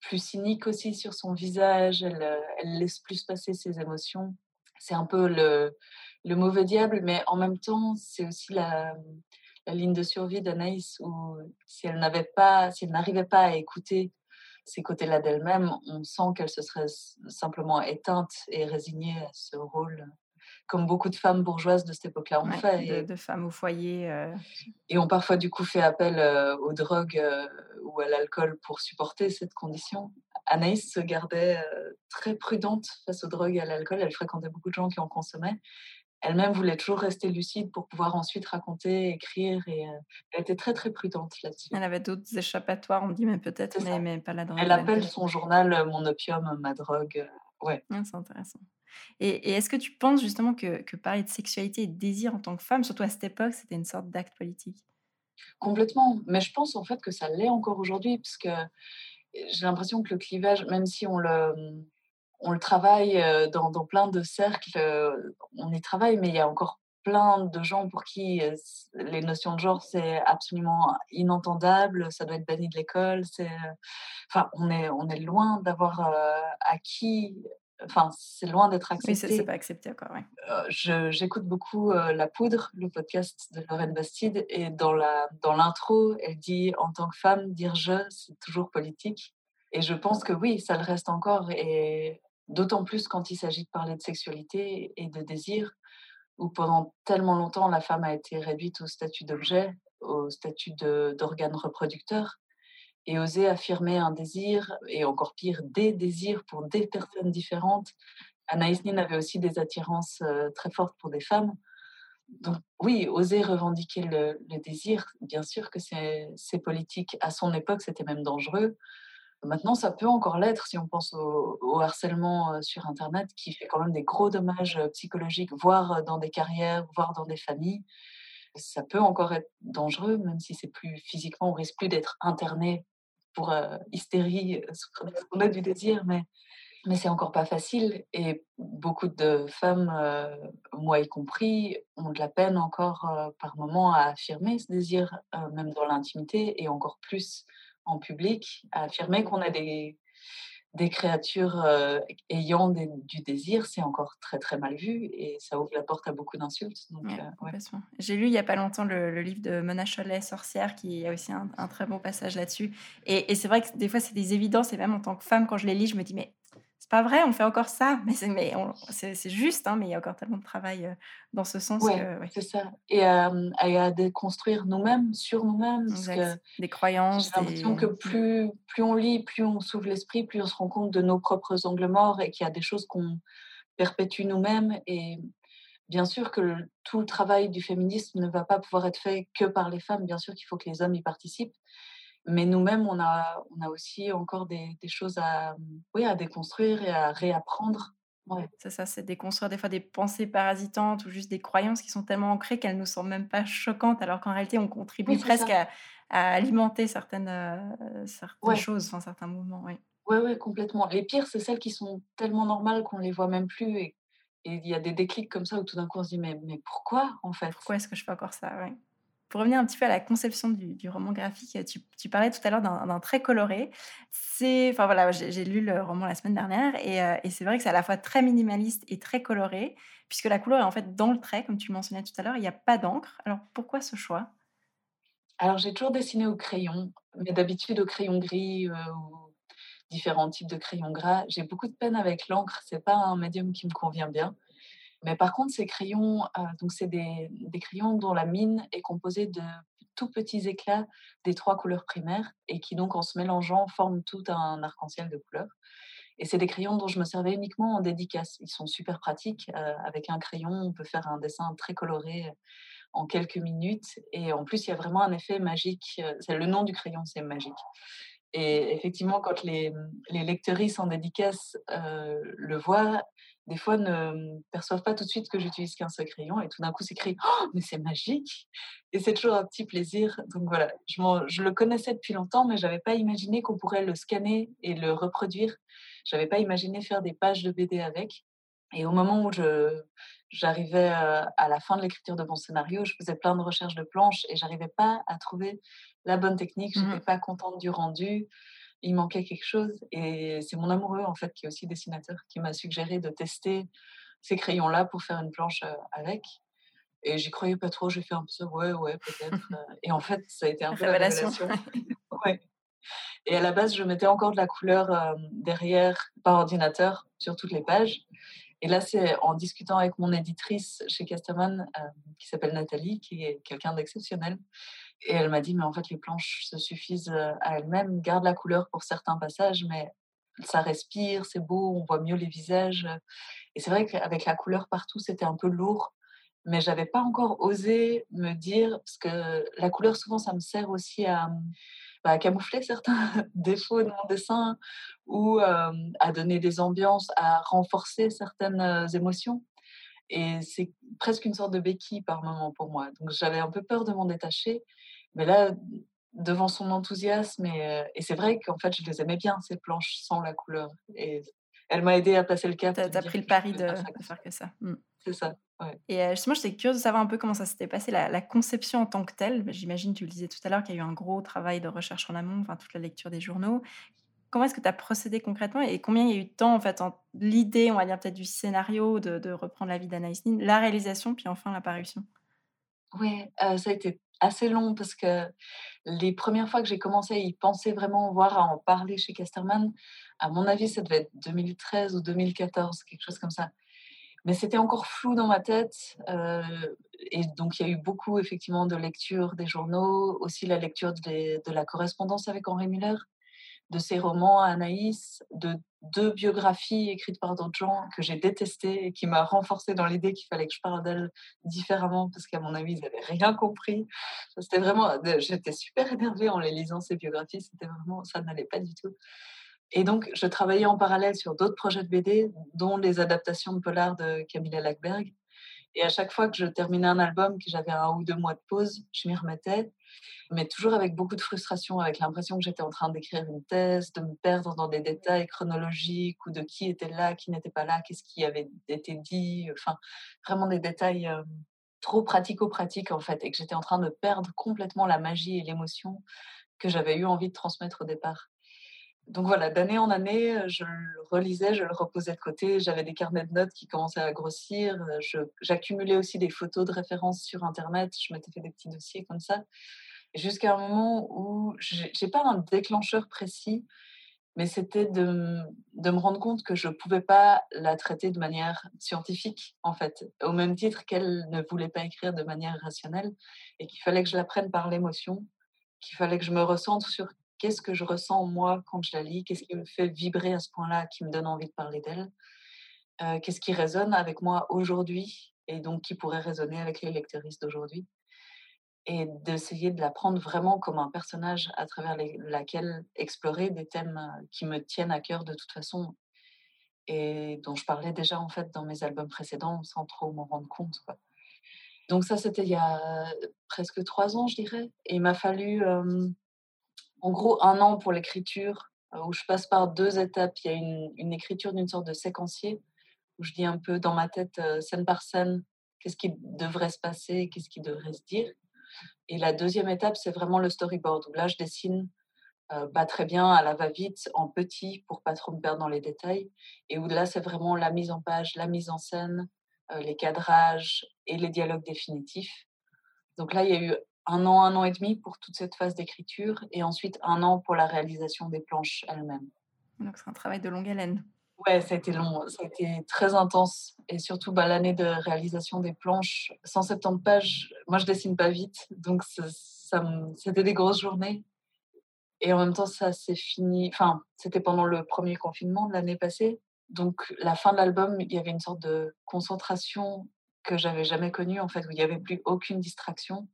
plus cynique aussi sur son visage, elle, elle, laisse plus passer ses émotions. C'est un peu le, le, mauvais diable, mais en même temps, c'est aussi la, la, ligne de survie d'Anaïs où si elle n'avait pas, si elle n'arrivait pas à écouter ces côtés-là d'elle-même, on sent qu'elle se serait simplement éteinte et résignée à ce rôle comme beaucoup de femmes bourgeoises de cette époque-là ont fait. Et, de, femmes au foyer. Et ont parfois du coup fait appel aux drogues ou à l'alcool pour supporter cette condition. Anaïs se gardait très prudente face aux drogues et à l'alcool. Elle fréquentait beaucoup de gens qui en consommaient elle-même voulait toujours rester lucide pour pouvoir ensuite raconter, écrire. Et euh, elle était très, très prudente là-dessus. Elle avait d'autres échappatoires, on dit, mais peut-être, mais, pas la drogue. Elle appelle son journal euh, Mon opium, ma drogue. Euh, ouais. Ah, c'est intéressant. Et, est-ce que tu penses justement que, parler de sexualité et de désir en tant que femme, surtout à cette époque, c'était une sorte d'acte politique? Complètement. Mais je pense en fait que ça l'est encore aujourd'hui, parce que j'ai l'impression que le clivage, même si on le travaille dans, plein de cercles, on y travaille, mais il y a encore plein de gens pour qui les notions de genre, c'est absolument inentendable, ça doit être banni de l'école. Enfin, on est loin d'avoir acquis, enfin, c'est loin d'être accepté. Oui, c'est pas accepté encore, j'écoute beaucoup La Poudre, le podcast de Lorraine Bastide, et dans, la, dans l'intro, elle dit en tant que femme, dire je, c'est toujours politique. Et je pense que oui, ça le reste encore. Et D'autant plus quand il s'agit de parler de sexualité et de désir, où pendant tellement longtemps la femme a été réduite au statut d'objet, au statut d'organe reproducteur, et oser affirmer un désir, et encore pire, des désirs pour des personnes différentes. Anaïs Nin avait aussi des attirances euh, très fortes pour des femmes. Donc oui, oser revendiquer le, désir, bien sûr que c'est politique. À son époque, c'était même dangereux. Maintenant, ça peut encore l'être si on pense au, harcèlement sur Internet qui fait quand même des gros dommages psychologiques, voire dans des carrières, voire dans des familles. Ça peut encore être dangereux, même si c'est plus physiquement, on risque plus d'être interné pour hystérie on a du désir, mais, mais c'est encore pas facile. Et beaucoup de femmes, moi y compris, ont de la peine encore par moment à affirmer ce désir, même dans l'intimité, et encore plus en public, à affirmer qu'on a des, des créatures euh, ayant du désir, c'est encore très très mal vu et ça ouvre la porte à beaucoup d'insultes. Euh, J'ai lu il n'y a pas longtemps le, livre de Mona Chollet, Sorcière, qui a aussi un, très bon passage là-dessus. Et, et c'est vrai que des fois c'est des évidences et même en tant que femme, quand je les lis, je me dis mais c'est pas vrai, on fait encore ça, mais c'est, mais c'est, juste, hein, mais il y a encore tellement de travail dans ce sens. Ouais, c'est ça. Et à déconstruire nous-mêmes, sur nous-mêmes. des croyances. J'ai l'impression que plus, plus on lit, plus on s'ouvre l'esprit, plus on se rend compte de nos propres angles morts et qu'il y a des choses qu'on perpétue nous-mêmes. Et bien sûr que tout le travail du féminisme ne va pas pouvoir être fait que par les femmes. Bien sûr qu'il faut que les hommes y participent mais nous-mêmes, on a, on a aussi encore des, des, choses à, oui, à déconstruire et à réapprendre. Ouais. C'est ça, c'est déconstruire des fois des pensées parasitantes ou juste des croyances qui sont tellement ancrées qu'elles ne nous semblent même pas choquantes, alors qu'en réalité, on contribue presque à, alimenter certaines, euh, certaines choses, enfin, certains mouvements. Oui, ouais, ouais, complètement. Les pires, c'est celles qui sont tellement normales qu'on ne les voit même plus. Et il y a des déclics comme ça où tout d'un coup on se dit mais, mais pourquoi en fait? Pourquoi est-ce que je fais encore ça ouais. Pour revenir un petit peu à la conception du, roman graphique, tu, parlais tout à l'heure d'un trait coloré. C'est, enfin voilà, j'ai lu le roman la semaine dernière euh, et, c'est vrai que c'est à la fois très minimaliste et très coloré, puisque la couleur est en fait dans le trait, comme tu mentionnais tout à l'heure. Il n'y a pas d'encre. Alors pourquoi ce choix? Alors j'ai toujours dessiné au crayon, mais d'habitude au crayon gris euh, ou différents types de crayons gras. J'ai beaucoup de peine avec l'encre. C'est pas un médium qui me convient bien. Mais par contre, ces crayons, euh, donc c'est des, crayons dont la mine est composée de tout petits éclats des trois couleurs primaires et qui donc en se mélangeant forment tout un arc-en-ciel de couleurs. Et c'est des crayons dont je me servais uniquement en dédicace. Ils sont super pratiques. Euh, avec un crayon, on peut faire un dessin très coloré en quelques minutes. Et en plus, il y a vraiment un effet magique. Le nom du crayon, c'est magique. Et effectivement, quand les, les lectrices en dédicace euh, le voient, des fois ne perçoivent pas tout de suite que j'utilise qu'un seul crayon et tout d'un coup s'écrit oh, mais c'est magique! Et c'est toujours un petit plaisir. Donc voilà je, je le connaissais depuis longtemps mais j'avais pas imaginé qu'on pourrait le scanner et le reproduire. J'avais pas imaginé faire des pages de BD avec. Et au moment où je j'arrivais à la fin de l'écriture de mon scénario je faisais plein de recherches de planches et j'arrivais pas à trouver la bonne technique. Mmh j'étais pas contente du rendu il manquait quelque chose. Et c'est mon amoureux, en fait, qui est aussi dessinateur, qui m'a suggéré de tester ces crayons-là pour faire une planche avec. Et j'y croyais pas trop, j'ai fait un peu ça, ouais, ouais, peut-être. et en fait, ça a été un peu la révélation. ouais. Et à la base, je mettais encore de la couleur derrière par ordinateur sur toutes les pages. Et là, c'est en discutant avec mon éditrice chez Casterman, qui s'appelle Nathalie, qui est quelqu'un d'exceptionnel. Et elle m'a dit, mais en fait, les planches se suffisent à elles-mêmes. Garde la couleur pour certains passages, mais ça respire, c'est beau, on voit mieux les visages. Et c'est vrai qu'avec la couleur partout, c'était un peu lourd, mais j'avais pas encore osé me dire, parce que la couleur, souvent, ça me sert aussi à, bah, camoufler certains défauts de mon dessin ou à donner des ambiances, à renforcer certaines émotions. Et c'est presque une sorte de béquille par moment pour moi. Donc j'avais un peu peur de m'en détacher. Mais là, devant son enthousiasme. Et, et c'est vrai qu'en fait, je les aimais bien, ces planches sans la couleur. Et elle m'a aidé à passer le cap. Tu as, pris le pari de, faire que ça. Mmh. C'est ça. Ouais. Et justement, j'étais curieuse de savoir un peu comment ça s'était passé, la, conception en tant que telle. J'imagine, tu le disais tout à l'heure, qu'il y a eu un gros travail de recherche en amont, enfin, toute la lecture des journaux. Comment est-ce que tu as procédé concrètement et combien il y a eu de temps, en fait, entre l'idée, on va dire peut-être du scénario, de, reprendre la vie d'Anaïs Nin, la réalisation, puis enfin la parution? Oui, ça a été assez long parce que les premières fois que j'ai commencé à y penser vraiment, voire à en parler chez Casterman, à mon avis, ça devait être 2013 ou 2014, quelque chose comme ça. Mais c'était encore flou dans ma tête. Euh, et donc, il y a eu beaucoup, effectivement, de lecture des journaux, aussi la lecture de, la correspondance avec Henri Miller de ses romans à Anaïs, de deux biographies écrites par d'autres gens que j'ai détestées et qui m'a renforcé dans l'idée qu'il fallait que je parle d'elles différemment parce qu'à mon avis, ils n'avaient rien compris. C'était vraiment, j'étais super énervée en les lisant ces biographies. C'était vraiment, ça n'allait pas du tout. Et donc, je travaillais en parallèle sur d'autres projets de BD, dont les adaptations de Polar de Camilla Lackberg. Et à chaque fois que je terminais un album, que j'avais un ou deux mois de pause, je m'y remettais, mais toujours avec beaucoup de frustration, avec l'impression que j'étais en train d'écrire une thèse, de me perdre dans des détails chronologiques ou de qui était là, qui n'était pas là, qu'est-ce qui avait été dit, enfin, vraiment des détails euh, trop pratico-pratiques en fait, et que j'étais en train de perdre complètement la magie et l'émotion que j'avais eu envie de transmettre au départ donc voilà, d'année en année, je le relisais, je le reposais de côté. J'avais des carnets de notes qui commençaient à grossir. J'accumulais aussi des photos de références sur Internet. Je m'étais fait des petits dossiers comme ça. Jusqu'à un moment où j'ai pas un déclencheur précis, mais c'était de, de, me rendre compte que je ne pouvais pas la traiter de manière scientifique, en fait, au même titre qu'elle ne voulait pas écrire de manière rationnelle, et qu'il fallait que je la prenne par l'émotion, qu'il fallait que je me recentre sur qu'est-ce que je ressens moi quand je la lis, qu'est-ce qui me fait vibrer à ce point-là, qui me donne envie de parler d'elle, euh, qu'est-ce qui résonne avec moi aujourd'hui et donc qui pourrait résonner avec les lectrices d'aujourd'hui, et d'essayer de la prendre vraiment comme un personnage à travers lequel explorer des thèmes euh, qui me tiennent à cœur de toute façon et dont je parlais déjà en fait dans mes albums précédents sans trop m'en rendre compte. Donc ça, c'était il y a presque trois ans, je dirais. Et il m'a fallu en gros un an pour l'écriture, euh, où je passe par deux étapes. Il y a une, écriture d'une sorte de séquencier, où je dis un peu dans ma tête, euh, scène par scène, qu'est-ce qui devrait se passer, qu'est-ce qui devrait se dire. Et la deuxième étape, c'est vraiment le storyboard, où là, je dessine euh, pas très bien à la va-vite, en petit, pour pas trop me perdre dans les détails. Et où là, c'est vraiment la mise en page, la mise en scène, les cadrages et les dialogues définitifs. Donc là, il y a eu un an, un an et demi pour toute cette phase d'écriture et ensuite un an pour la réalisation des planches elles-mêmes. Donc c'est un travail de longue haleine. Ouais, ça a été long, ça a été très intense et surtout bah, l'année de réalisation des planches, 170 pages. Moi, je dessine pas vite, donc ça, c'était des grosses journées. Et en même temps, ça s'est fini. Enfin, c'était pendant le premier confinement de l'année passée. Donc, la fin de l'album, il y avait une sorte de concentration que j'avais jamais connue, en fait, où il n'y avait plus aucune distraction.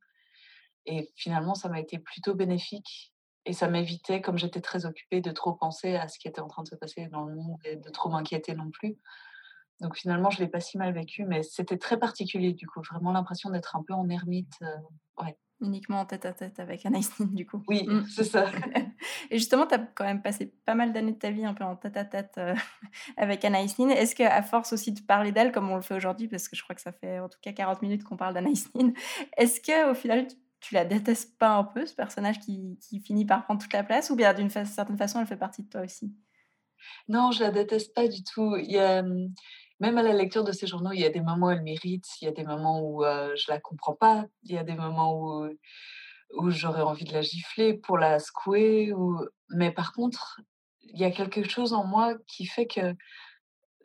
Et finalement, ça m'a été plutôt bénéfique. Et ça m'évitait, comme j'étais très occupée, de trop penser à ce qui était en train de se passer dans le monde et de trop m'inquiéter non plus. Donc finalement, je ne l'ai pas si mal vécu, mais c'était très particulier du coup. Vraiment l'impression d'être un peu en ermite. Euh, ouais. Uniquement en tête à tête avec Anaïs du coup. Oui, mmh. c'est ça. Et justement, tu as quand même passé pas mal d'années de ta vie un peu en tête à tête euh, avec Anaïs Est-ce qu'à force aussi de parler d'elle, comme on le fait aujourd'hui, parce que je crois que ça fait en tout cas 40 minutes qu'on parle d'Anaïs est-ce qu'au final, tu la détestes pas un peu, ce personnage qui, qui finit par prendre toute la place, ou bien d'une certaine façon, elle fait partie de toi aussi? Non, je la déteste pas du tout. Il y a, même à la lecture de ces journaux, il y a des moments où elle mérite, il y a des moments où je je la comprends pas, il y a des moments où, où j'aurais envie de la gifler pour la secouer. Ou... Mais par contre, il y a quelque chose en moi qui fait que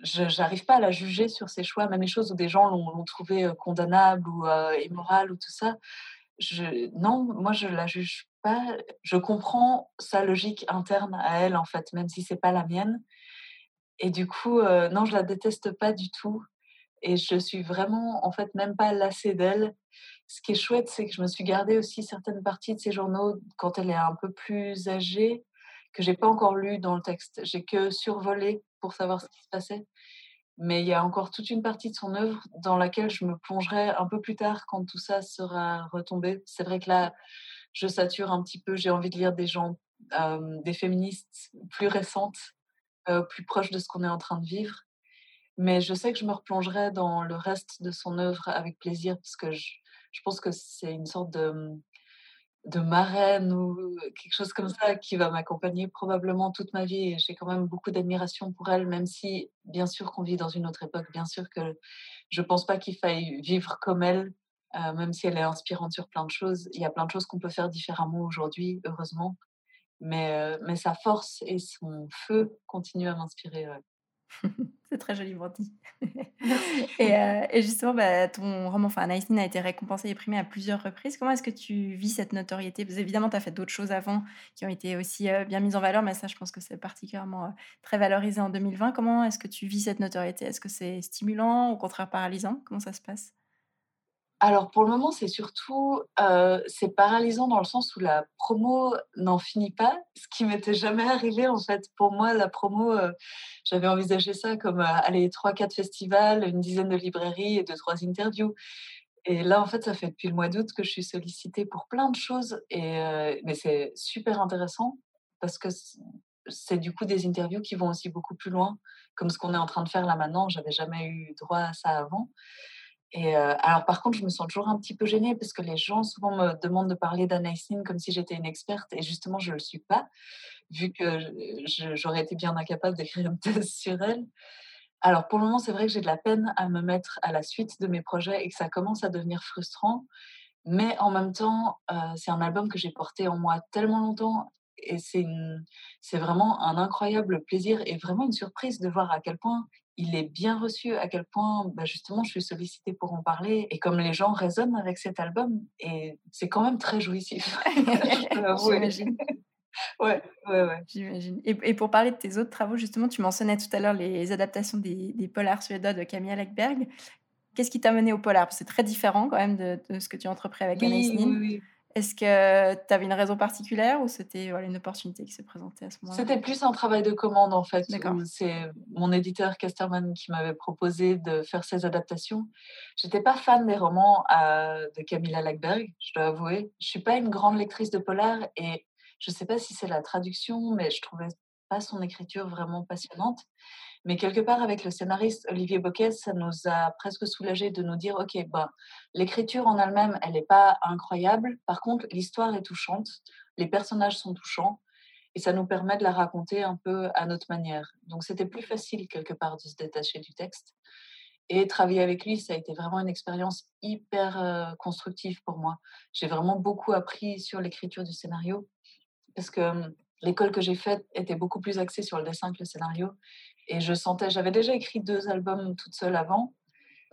je n'arrive pas à la juger sur ses choix, même les choses où des gens l'ont trouvé condamnable ou immoral ou tout ça. Je, non, moi je la juge pas. Je comprends sa logique interne à elle en fait, même si c'est pas la mienne. Et du coup, non, je la déteste pas du tout. Et je suis vraiment, en fait, même pas lassée d'elle. Ce qui est chouette, c'est que je me suis gardée aussi certaines parties de ses journaux quand elle est un peu plus âgée, que j'ai pas encore lu dans le texte. J'ai que survolé pour savoir ce qui se passait. Mais il y a encore toute une partie de son œuvre dans laquelle je me plongerai un peu plus tard quand tout ça sera retombé. C'est vrai que là, je sature un petit peu. J'ai envie de lire des gens, des féministes plus récentes, plus proches de ce qu'on est en train de vivre. Mais je sais que je me replongerai dans le reste de son œuvre avec plaisir parce que je, je pense que c'est une sorte de, de marraine ou quelque chose comme ça qui va m'accompagner probablement toute ma vie. J'ai quand même beaucoup d'admiration pour elle, même si, bien sûr, qu'on vit dans une autre époque. Bien sûr que je ne pense pas qu'il faille vivre comme elle, euh, même si elle est inspirante sur plein de choses. Il y a plein de choses qu'on peut faire différemment aujourd'hui, heureusement. Mais, euh, mais sa force et son feu continuent à m'inspirer. C'est très joliment dit. et, euh, et, justement, bah, ton roman, enfin, Nice a été récompensé et primé à plusieurs reprises. Comment est-ce que tu vis cette notoriété? Parce évidemment, tu as fait d'autres choses avant qui ont été aussi euh, bien mises en valeur, mais ça, je pense que c'est particulièrement euh, très valorisé en 2020. Comment est-ce que tu vis cette notoriété? Est-ce que c'est stimulant, au contraire paralysant? Comment ça se passe? Alors pour le moment, c'est surtout c'est paralysant dans le sens où la promo n'en finit pas, ce qui m'était jamais arrivé en fait. Pour moi, la promo, j'avais envisagé ça comme aller trois, quatre festivals, une dizaine de librairies et deux, trois interviews. Et là, en fait, ça fait depuis le mois d'août que je suis sollicitée pour plein de choses. Et, mais c'est super intéressant parce que c'est du coup des interviews qui vont aussi beaucoup plus loin, comme ce qu'on est en train de faire là maintenant. J'avais jamais eu droit à ça avant. Et alors, par contre, je me sens toujours un petit peu gênée parce que les gens souvent me demandent de parler d'Anaïs comme si j'étais une experte et justement, je ne le suis pas, vu que j'aurais été bien incapable d'écrire une thèse sur elle. Alors, pour le moment, c'est vrai que j'ai de la peine à me mettre à la suite de mes projets et que ça commence à devenir frustrant. Mais en même temps, c'est un album que j'ai porté en moi tellement longtemps et c'est vraiment un incroyable plaisir et vraiment une surprise de voir à quel point il est bien reçu, à quel point bah, justement je suis sollicitée pour en parler et comme les gens résonnent avec cet album et c'est quand même très jouissif. J'imagine. ouais, ouais, ouais. J'imagine. Et, pour parler de tes autres travaux, justement, tu mentionnais tout à l'heure les adaptations des, des polars suédois de Camilla Läckberg. Qu'est-ce qui t'a mené au polar? C'est très différent quand même de, ce que tu entrepris avec oui, Anaïs Nin. Oui, oui. Est-ce que tu avais une raison particulière ou c'était voilà, une opportunité qui s'est présentée à ce moment-là? C'était plus un travail de commande en fait. C'est mon éditeur Casterman qui m'avait proposé de faire ces adaptations. J'étais pas fan des romans euh, de Camilla Lackberg, je dois avouer. Je suis pas une grande lectrice de polar et je sais pas si c'est la traduction, mais je trouvais pas son écriture vraiment passionnante. Mais quelque part, avec le scénariste Olivier Boquet, ça nous a presque soulagé de nous dire, OK, bah, l'écriture en elle-même, elle n'est pas incroyable. Par contre, l'histoire est touchante, les personnages sont touchants, et ça nous permet de la raconter un peu à notre manière. Donc, c'était plus facile, quelque part, de se détacher du texte. Et travailler avec lui, ça a été vraiment une expérience hyper euh, constructive pour moi. J'ai vraiment beaucoup appris sur l'écriture du scénario, parce que hum, l'école que j'ai faite était beaucoup plus axée sur le dessin que le scénario. Et je sentais, j'avais déjà écrit deux albums toute seule avant,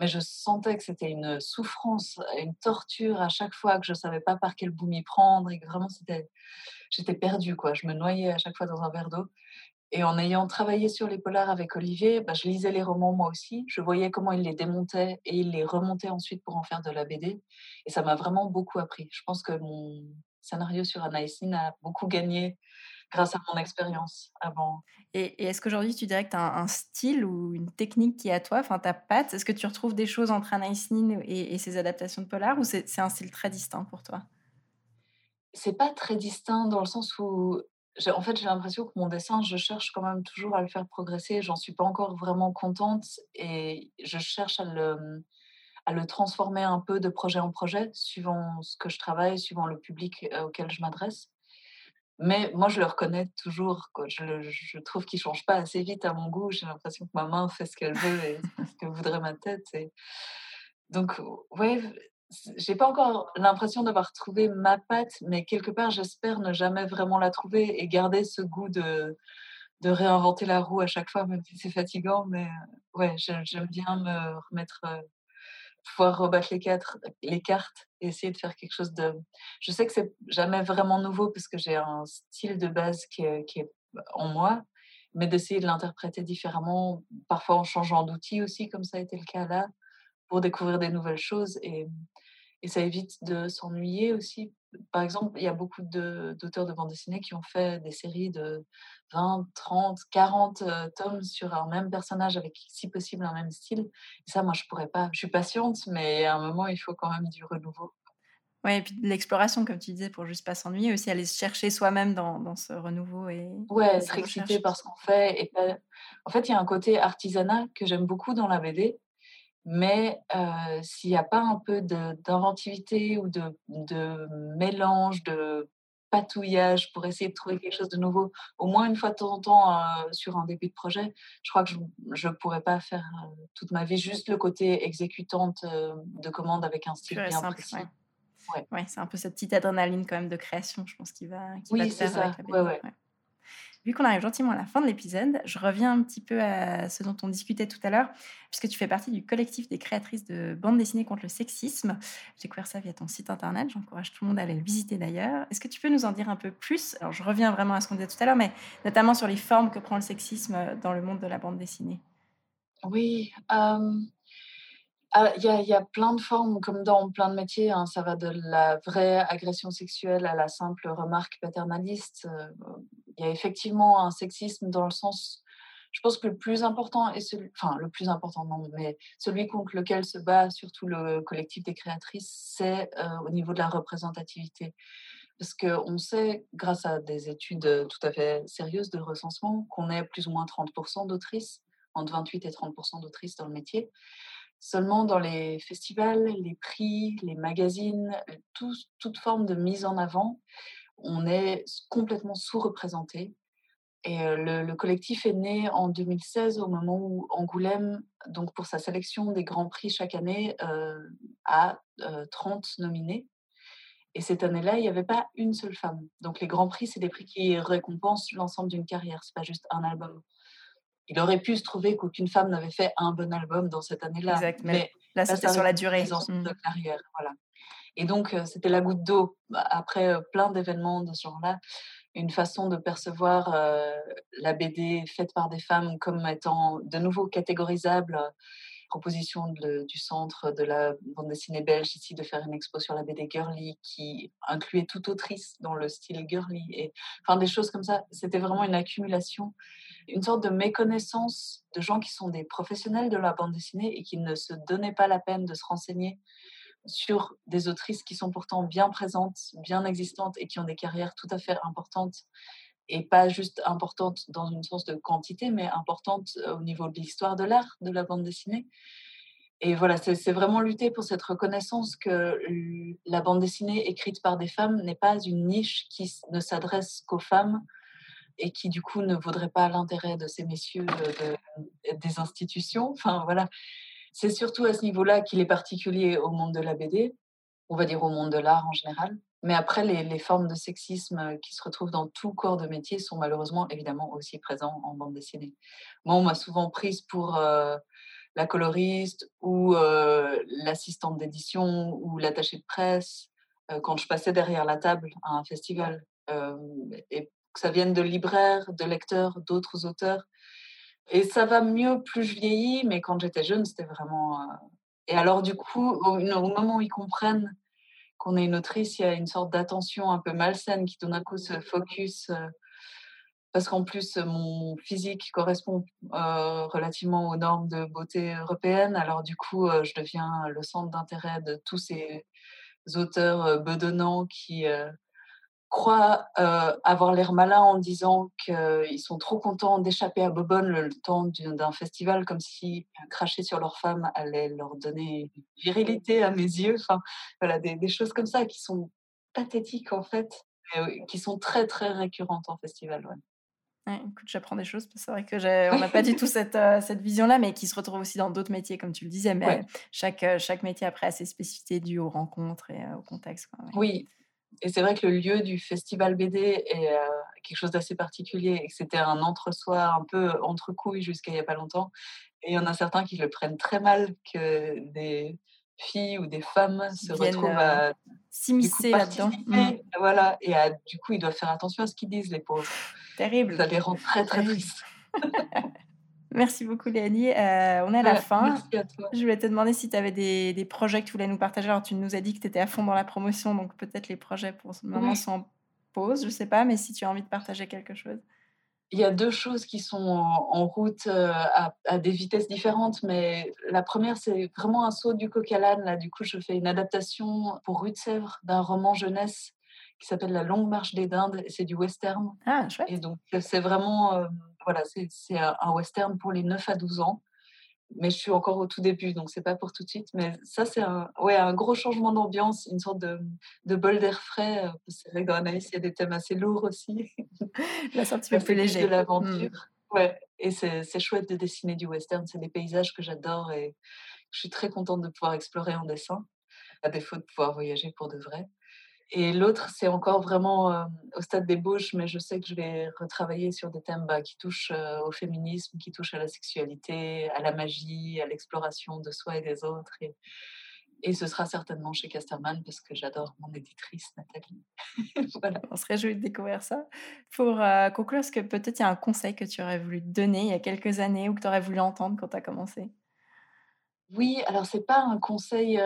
mais je sentais que c'était une souffrance, une torture à chaque fois que je savais pas par quel bout m'y prendre et que vraiment c'était, j'étais perdue quoi. Je me noyais à chaque fois dans un verre d'eau. Et en ayant travaillé sur les polars avec Olivier, bah, je lisais les romans moi aussi. Je voyais comment il les démontait et il les remontait ensuite pour en faire de la BD. Et ça m'a vraiment beaucoup appris. Je pense que mon scénario sur Anaïsine a beaucoup gagné grâce à mon expérience avant. Et, est-ce qu'aujourd'hui, tu dirais que tu as un, style ou une technique qui est à toi, enfin ta patte Est-ce que tu retrouves des choses entre Anaïs Nin et, ses adaptations de polar ou c'est un style très distinct pour toi? C'est pas très distinct dans le sens où, en fait, j'ai l'impression que mon dessin, je cherche quand même toujours à le faire progresser. J'en suis pas encore vraiment contente et je cherche à le, à le transformer un peu de projet en projet, suivant ce que je travaille, suivant le public euh, auquel je m'adresse. Mais moi, je le reconnais toujours. Je, trouve qu'il ne change pas assez vite à mon goût. J'ai l'impression que ma main fait ce qu'elle veut et ce que voudrait ma tête. Et... Donc, ouais, j'ai pas encore l'impression d'avoir trouvé ma patte, mais quelque part, j'espère ne jamais vraiment la trouver et garder ce goût de, de réinventer la roue à chaque fois, même si c'est fatigant. Mais ouais, j'aime bien me remettre, pouvoir rebattre les, cartes et essayer de faire quelque chose de. Je sais que c'est jamais vraiment nouveau parce que j'ai un style de base qui est, qui est en moi, mais d'essayer de l'interpréter différemment, parfois en changeant d'outil aussi, comme ça a été le cas là, pour découvrir des nouvelles choses. Et, et ça évite de s'ennuyer aussi. Par exemple, il y a beaucoup d'auteurs de, bande dessinée qui ont fait des séries de 20, 30, 40 tomes sur un même personnage avec, si possible, un même style. Et ça, moi, je pourrais pas. Je suis patiente, mais à un moment, il faut quand même du renouveau. Oui, et puis de l'exploration, comme tu disais, pour juste pas s'ennuyer, aussi aller se chercher soi-même dans, dans, ce renouveau. Et, ouais, être excité par ce qu'on fait. Et En fait, il y a un côté artisanat que j'aime beaucoup dans la BD, mais euh, s'il n'y a pas un peu d'inventivité ou de, de, mélange, de patouillage pour essayer de trouver quelque chose de nouveau, au moins une fois de temps en temps euh, sur un début de projet, je crois que je ne pourrais pas faire euh, toute ma vie juste le côté exécutante de commande avec un style bien précis. Ouais. c'est un peu cette petite adrénaline quand même de création, je pense, qui va, qui oui, va te faire ça. avec la Vu qu'on arrive gentiment à la fin de l'épisode, je reviens un petit peu à ce dont on discutait tout à l'heure, puisque tu fais partie du collectif des créatrices de bandes dessinées contre le sexisme. J'ai découvert ça via ton site internet, j'encourage tout le monde à aller le visiter d'ailleurs. Est-ce que tu peux nous en dire un peu plus? Alors je reviens vraiment à ce qu'on disait tout à l'heure, mais notamment sur les formes que prend le sexisme dans le monde de la bande dessinée. Oui, euh, il y, a, plein de formes, comme dans plein de métiers. Hein. ça va de la vraie agression sexuelle à la simple remarque paternaliste. Euh, il y a effectivement un sexisme dans le sens, je pense que le plus important enfin le plus important non, mais celui contre lequel se bat surtout le collectif des créatrices, c'est euh, au niveau de la représentativité. Parce qu'on sait, grâce à des études tout à fait sérieuses de recensement, qu'on est plus ou moins 30% d'autrices, entre 28 et 30% d'autrices dans le métier. Seulement dans les festivals, les prix, les magazines, toute forme de mise en avant, on est complètement sous-représenté. Et le, collectif est né en 2016 au moment où Angoulême, donc pour sa sélection des grands prix chaque année, a 30 nominés. Et cette année-là, il n'y avait pas une seule femme. Donc les grands prix, c'est des prix qui récompensent l'ensemble d'une carrière, c'est pas juste un album il aurait pu se trouver qu'aucune femme n'avait fait un bon album dans cette année-là. Exact, mais, là, c'était sur la durée. Mmh. de carrière, voilà. Et donc, euh, c'était la goutte d'eau, bah, après euh, plein d'événements de ce genre-là, une façon de percevoir euh, la BD faite par des femmes comme étant de nouveau catégorisable. Proposition du centre de la bande dessinée belge ici de faire une expo sur la BD girly qui incluait toute autrice dans le style girly et enfin des choses comme ça. C'était vraiment une accumulation une sorte de méconnaissance de gens qui sont des professionnels de la bande dessinée et qui ne se donnaient pas la peine de se renseigner sur des autrices qui sont pourtant bien présentes, bien existantes et qui ont des carrières tout à fait importantes et pas juste importantes dans une sens de quantité, mais importantes euh, au niveau de l'histoire de l'art de la bande dessinée. Et voilà, c'est vraiment lutter pour cette reconnaissance que la bande dessinée écrite par des femmes n'est pas une niche qui ne s'adresse qu'aux femmes, et qui du coup ne vaudrait pas l'intérêt de ces messieurs des institutions. Enfin voilà, c'est surtout à ce niveau-là qu'il est particulier au monde de la BD, on va dire au monde de l'art en général. Mais après, les, formes de sexisme qui se retrouvent dans tout corps de métier sont malheureusement évidemment aussi présents en bande dessinée. Moi, on m'a souvent prise pour euh, la coloriste ou euh, l'assistante d'édition ou l'attachée de presse euh, quand je passais derrière la table à un festival. Que ça vienne de libraires, de lecteurs, d'autres auteurs. Et ça va mieux plus je vieillis, mais quand j'étais jeune, c'était vraiment. Euh, et alors, du coup, au, moment où ils comprennent qu'on est une autrice, il y a une sorte d'attention un peu malsaine qui, tout d'un coup, se focus. Euh, parce qu'en plus, mon physique correspond euh, relativement aux normes de beauté européennes. Alors, du coup, je deviens le centre d'intérêt de tous ces auteurs bedonnants qui croient euh, avoir l'air malin en disant qu'ils sont trop contents d'échapper à Bobonne le, temps d'un festival, comme si cracher sur leur femme allait leur donner virilité à mes yeux. Enfin, voilà, des, choses comme ça qui sont pathétiques en fait, qui sont très très récurrentes en festival. écoute, j'apprends des choses. C'est vrai que on n'a pas du tout cette, euh, cette vision-là, mais qui se retrouve aussi dans d'autres métiers, comme tu le disais. Mais chaque, euh, chaque métier après a ses spécificités dues aux rencontres et au contexte. Oui, et c'est vrai que le lieu du festival BD est quelque chose d'assez particulier et que c'était un entre-soi un peu entre couilles jusqu'à il n'y a pas longtemps. Et il y en a certains qui le prennent très mal que des filles ou des femmes se retrouvent à s'immiscer là-dedans. Mmh. Voilà, et du coup, ils doivent faire attention à ce qu'ils disent, les pauvres. Terrible. Ça les rend très, très tristes. Merci beaucoup, Léanie. Euh, on est à la fin. Je voulais te demander si tu avais des, des, projets que tu voulais nous partager. Alors, tu nous as dit que tu étais à fond dans la promotion, donc peut-être les projets pour ce moment sont en pause, je ne sais pas, mais si tu as envie de partager quelque chose. Il y a deux choses qui sont en, route euh, à, des vitesses différentes, mais la première, c'est vraiment un saut du coq à l'âne. Là, du coup, je fais une adaptation pour Rue de Sèvres d'un roman jeunesse qui s'appelle La longue marche des dindes, c'est du western. Ah, chouette. Et donc, c'est vraiment, euh, voilà, c'est un western pour les 9 à 12 ans mais je suis encore au tout début, donc c'est pas pour tout de suite. Mais ça, c'est un, ouais, un gros changement d'ambiance, une sorte de, de bol d'air frais. Euh, c'est vrai que dans Anaïs, il y a des thèmes assez lourds aussi. Petit peu plus léger. De l'aventure. Mmh. Ouais, et c'est chouette de dessiner du western. C'est des paysages que j'adore et je suis très contente de pouvoir explorer en dessin, à défaut de pouvoir voyager pour de vrai. Et l'autre, c'est encore vraiment euh, au stade d'ébauche, mais je sais que je vais retravailler sur des thèmes bah, qui touchent euh, au féminisme, qui touchent à la sexualité, à la magie, à l'exploration de soi et des autres. Et, et ce sera certainement chez Casterman parce que j'adore mon éditrice, Nathalie. voilà. On se réjouit de découvrir ça. Pour euh, conclure, est-ce que peut-être il y a un conseil que tu aurais voulu donner il y a quelques années ou que tu aurais voulu entendre quand tu as commencé? Oui, alors c'est pas un conseil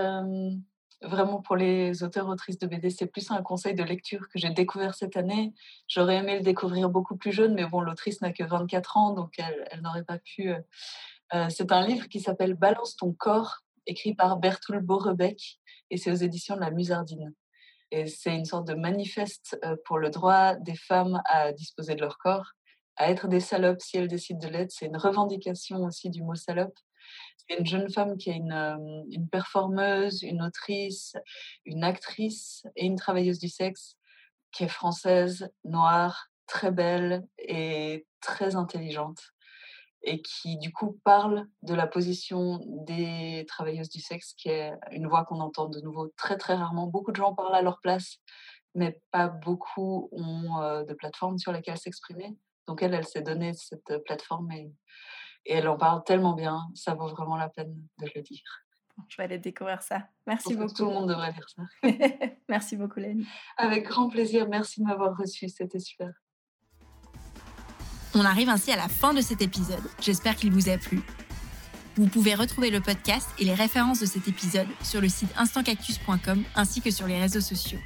vraiment pour les auteurs autrices de BD, c'est plus un conseil de lecture que j'ai découvert cette année. J'aurais aimé le découvrir beaucoup plus jeune, mais bon, l'autrice n'a que 24 ans, donc elle, n'aurait pas pu. Euh, euh, c'est un livre qui s'appelle Balance ton corps, écrit par Bertoul Beaurebec, et c'est aux éditions de la Musardine. Et c'est une sorte de manifeste euh, pour le droit des femmes à disposer de leur corps, à être des salopes si elles décident de l'être. C'est une revendication aussi du mot salope. Une jeune femme qui est une, euh, une, performeuse, une autrice, une actrice et une travailleuse du sexe qui est française, noire, très belle et très intelligente et qui du coup parle de la position des travailleuses du sexe, qui est une voix qu'on entend de nouveau très très rarement. Beaucoup de gens parlent à leur place, mais pas beaucoup ont euh, de plateformes sur lesquelles s'exprimer. Donc elle, elle s'est donné cette plateforme et et elle en parle tellement bien, ça vaut vraiment la peine de le dire. Je vais aller découvrir ça. Merci beaucoup. Tout le monde devrait lire ça. merci beaucoup, Lénie. Avec grand plaisir. Merci de m'avoir reçu. C'était super. On arrive ainsi à la fin de cet épisode. J'espère qu'il vous a plu. Vous pouvez retrouver le podcast et les références de cet épisode sur le site instantcactus.com ainsi que sur les réseaux sociaux.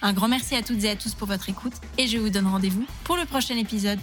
Un grand merci à toutes et à tous pour votre écoute et je vous donne rendez-vous pour le prochain épisode.